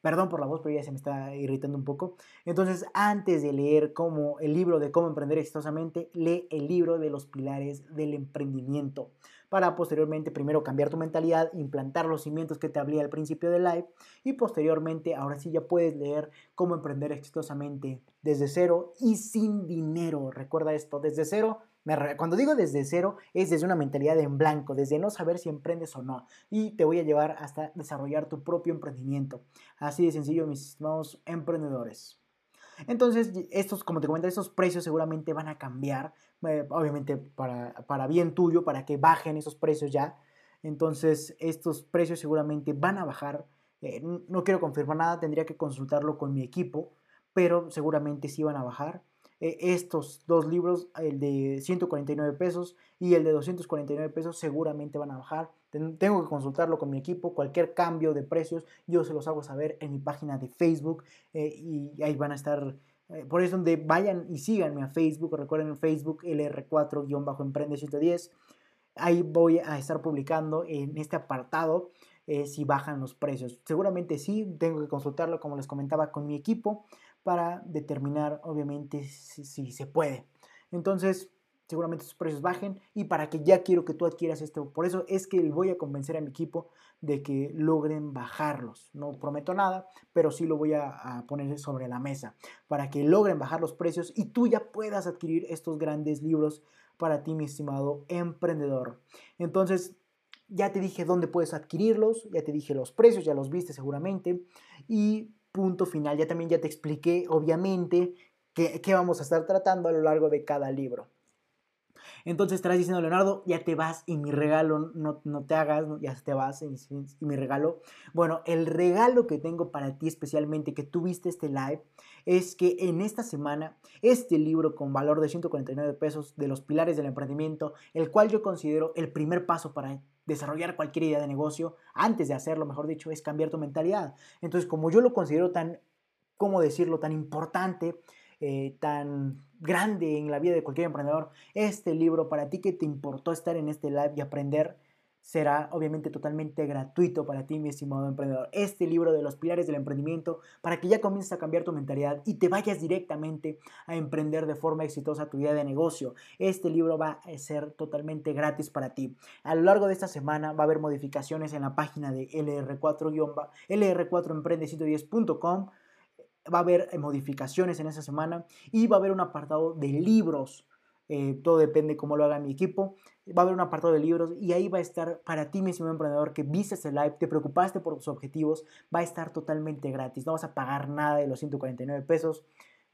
Perdón por la voz, pero ya se me está irritando un poco. Entonces, antes de leer como el libro de cómo emprender exitosamente, lee el libro de los pilares del emprendimiento para posteriormente primero cambiar tu mentalidad, implantar los cimientos que te hablé al principio del live y posteriormente ahora sí ya puedes leer cómo emprender exitosamente desde cero y sin dinero. Recuerda esto, desde cero cuando digo desde cero, es desde una mentalidad en blanco, desde no saber si emprendes o no. Y te voy a llevar hasta desarrollar tu propio emprendimiento. Así de sencillo, mis estimados emprendedores. Entonces, estos, como te comenté, estos precios seguramente van a cambiar, eh, obviamente para, para bien tuyo, para que bajen esos precios ya. Entonces, estos precios seguramente van a bajar. Eh, no quiero confirmar nada, tendría que consultarlo con mi equipo, pero seguramente sí van a bajar. Eh, estos dos libros, el de 149 pesos y el de 249 pesos, seguramente van a bajar. Tengo que consultarlo con mi equipo. Cualquier cambio de precios, yo se los hago saber en mi página de Facebook eh, y ahí van a estar. Eh, por eso, donde vayan y síganme a Facebook. Recuerden en Facebook LR4-Emprende 110. Ahí voy a estar publicando en este apartado si bajan los precios. Seguramente sí, tengo que consultarlo, como les comentaba, con mi equipo para determinar obviamente si, se puede. Entonces, seguramente sus precios bajen y para que ya quiero que tú adquieras esto. Por eso es que voy a convencer a mi equipo de que logren bajarlos. No prometo nada, pero sí lo voy a, a, poner sobre la mesa para que logren bajar los precios y tú ya puedas adquirir estos grandes libros para ti, mi estimado emprendedor. Entonces, ya te dije dónde puedes adquirirlos, ya te dije los precios, ya los viste seguramente y punto final. Ya también ya te expliqué, obviamente, qué, vamos a estar tratando a lo largo de cada libro. Entonces estarás diciendo, Leonardo, ya te vas y mi regalo, no, no te hagas, ya te vas y, y, mi regalo. Bueno, el regalo que tengo para ti especialmente, que tú viste este live, es que en esta semana, este libro con valor de 149 pesos de los pilares del emprendimiento, el cual yo considero el primer paso para desarrollar cualquier idea de negocio, antes de hacerlo, mejor dicho, es cambiar tu mentalidad. Entonces, como yo lo considero tan, ¿cómo decirlo?, tan importante, eh, tan grande en la vida de cualquier emprendedor, este libro para ti que te importó estar en este live y aprender, será obviamente totalmente gratuito para ti, mi estimado emprendedor. Este libro de los pilares del emprendimiento para que ya comiences a cambiar tu mentalidad y te vayas directamente a emprender de forma exitosa tu idea de negocio. Este libro va a ser totalmente gratis para ti. A lo largo de esta semana va a haber modificaciones en la página de LR4, LR4emprende110.com va a haber modificaciones en esa semana y va a haber un apartado de libros eh, todo depende cómo lo haga mi equipo. Va a haber un apartado de libros y ahí va a estar para ti, mismo emprendedor, que viste este live, te preocupaste por tus objetivos, va a estar totalmente gratis. No vas a pagar nada de los 149 pesos,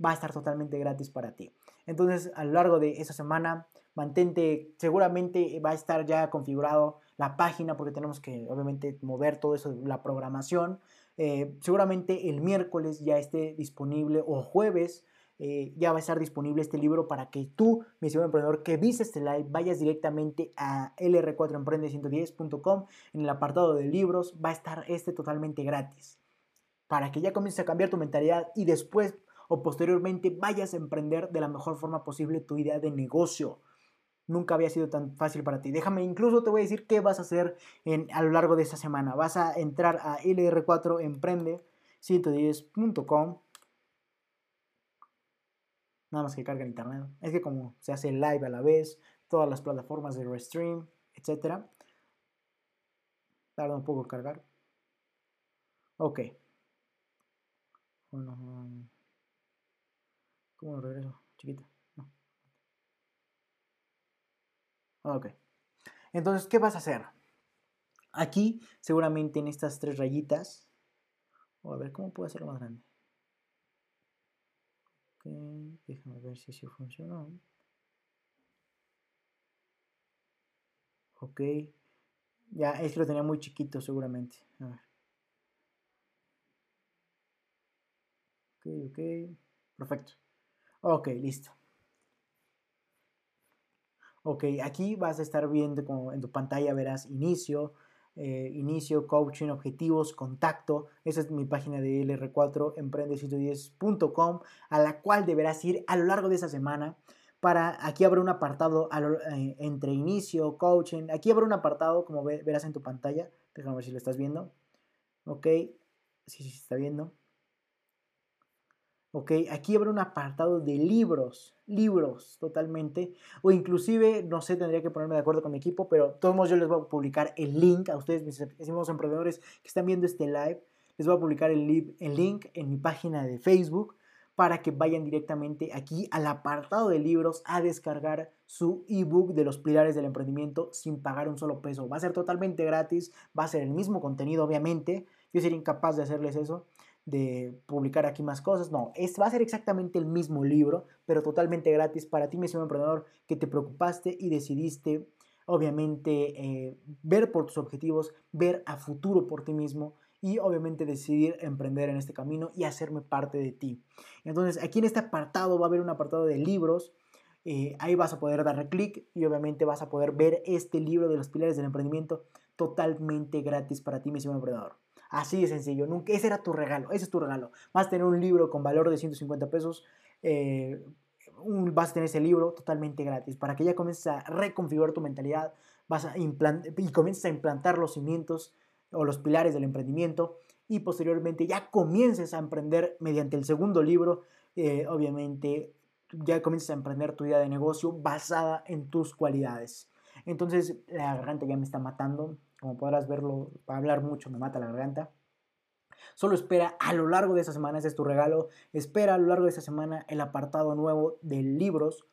va a estar totalmente gratis para ti. Entonces, a lo largo de esa semana, mantente, seguramente va a estar ya configurado la página porque tenemos que, obviamente, mover todo eso, la programación. Eh, seguramente el miércoles ya esté disponible o jueves eh, ya va a estar disponible este libro para que tú, mi estimado emprendedor, que viste este live, vayas directamente a lr4emprende110.com. En el apartado de libros va a estar este totalmente gratis. Para que ya comiences a cambiar tu mentalidad y después o posteriormente vayas a emprender de la mejor forma posible tu idea de negocio. Nunca había sido tan fácil para ti. Déjame, incluso te voy a decir qué vas a hacer en, a lo largo de esta semana. Vas a entrar a lr4emprende110.com nada más que carga el internet. Es que como se hace live a la vez, todas las plataformas de Restream, etc. Tarda un poco en cargar. Ok. Bueno, ¿cómo lo regreso? Chiquita. Ok. Entonces, ¿qué vas a hacer? Aquí, seguramente en estas tres rayitas. O a ver, ¿cómo puedo hacerlo más grande? Déjame ver si sí funcionó. Ok. Ya, es que lo tenía muy chiquito seguramente. A ver. Ok, ok. Perfecto. Ok, listo. Ok, aquí vas a estar viendo como en tu pantalla verás inicio, eh, inicio, coaching, objetivos, contacto. Esa es mi página de LR4, emprende110.com, a la cual deberás ir a lo largo de esa semana. Para, aquí habrá un apartado eh, entre inicio, coaching. Aquí habrá un apartado, como verás en tu pantalla. Déjame ver si lo estás viendo. Ok, sí, sí, se está viendo. ¿Ok? Aquí habrá un apartado de libros, libros totalmente, o inclusive, no sé, tendría que ponerme de acuerdo con mi equipo, pero todos yo les voy a publicar el link a ustedes, mis estimados emprendedores que están viendo este live, les voy a publicar el, el link en mi página de Facebook para que vayan directamente aquí al apartado de libros a descargar su ebook de los pilares del emprendimiento sin pagar un solo peso. Va a ser totalmente gratis, va a ser el mismo contenido, obviamente. Yo sería incapaz de hacerles eso de publicar aquí más cosas. No, es, va a ser exactamente el mismo libro, pero totalmente gratis para ti, mi señor emprendedor, que te preocupaste y decidiste, obviamente, eh, ver por tus objetivos, ver a futuro por ti mismo y obviamente decidir emprender en este camino y hacerme parte de ti. Entonces, aquí en este apartado va a haber un apartado de libros. Eh, ahí vas a poder darle clic y obviamente vas a poder ver este libro de los pilares del emprendimiento totalmente gratis para ti, mi señor emprendedor. Así de sencillo. Nunca, ese era tu regalo. Ese es tu regalo. Vas a tener un libro con valor de 150 pesos. Eh, vas a tener ese libro totalmente gratis para que ya comiences a reconfigurar tu mentalidad vas a y comiences a implantar los cimientos o los pilares del emprendimiento y posteriormente ya comiences a emprender mediante el segundo libro, eh, obviamente ya comiences a emprender tu idea de negocio basada en tus cualidades. Entonces la garganta ya me está matando, como podrás verlo, hablar mucho me mata la garganta. Solo espera a lo largo de esta semana, ese es tu regalo, espera a lo largo de esta semana el apartado nuevo de libros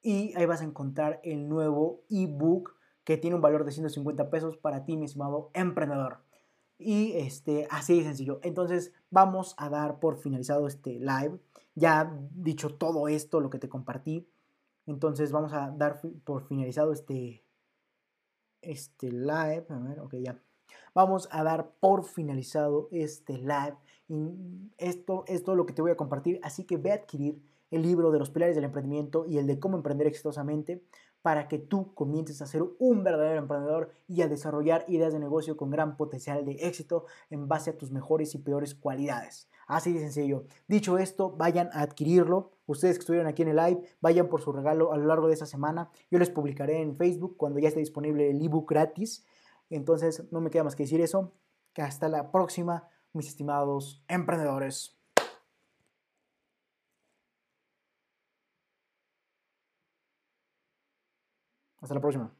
y ahí vas a encontrar el nuevo ebook que tiene un valor de 150 pesos para ti, mi estimado emprendedor. Y este, así de sencillo. Entonces vamos a dar por finalizado este live. Ya dicho todo esto, lo que te compartí. Entonces vamos a dar por finalizado este, este live. A ver, ok, ya. Vamos a dar por finalizado este live. Y esto es todo lo que te voy a compartir. Así que ve a adquirir el libro de los pilares del emprendimiento y el de cómo emprender exitosamente para que tú comiences a ser un verdadero emprendedor y a desarrollar ideas de negocio con gran potencial de éxito en base a tus mejores y peores cualidades. Así de sencillo. Dicho esto, vayan a adquirirlo. Ustedes que estuvieron aquí en el live, vayan por su regalo a lo largo de esta semana. Yo les publicaré en Facebook cuando ya esté disponible el ebook gratis. Entonces, no me queda más que decir eso. Que hasta la próxima, mis estimados emprendedores. Hasta la próxima.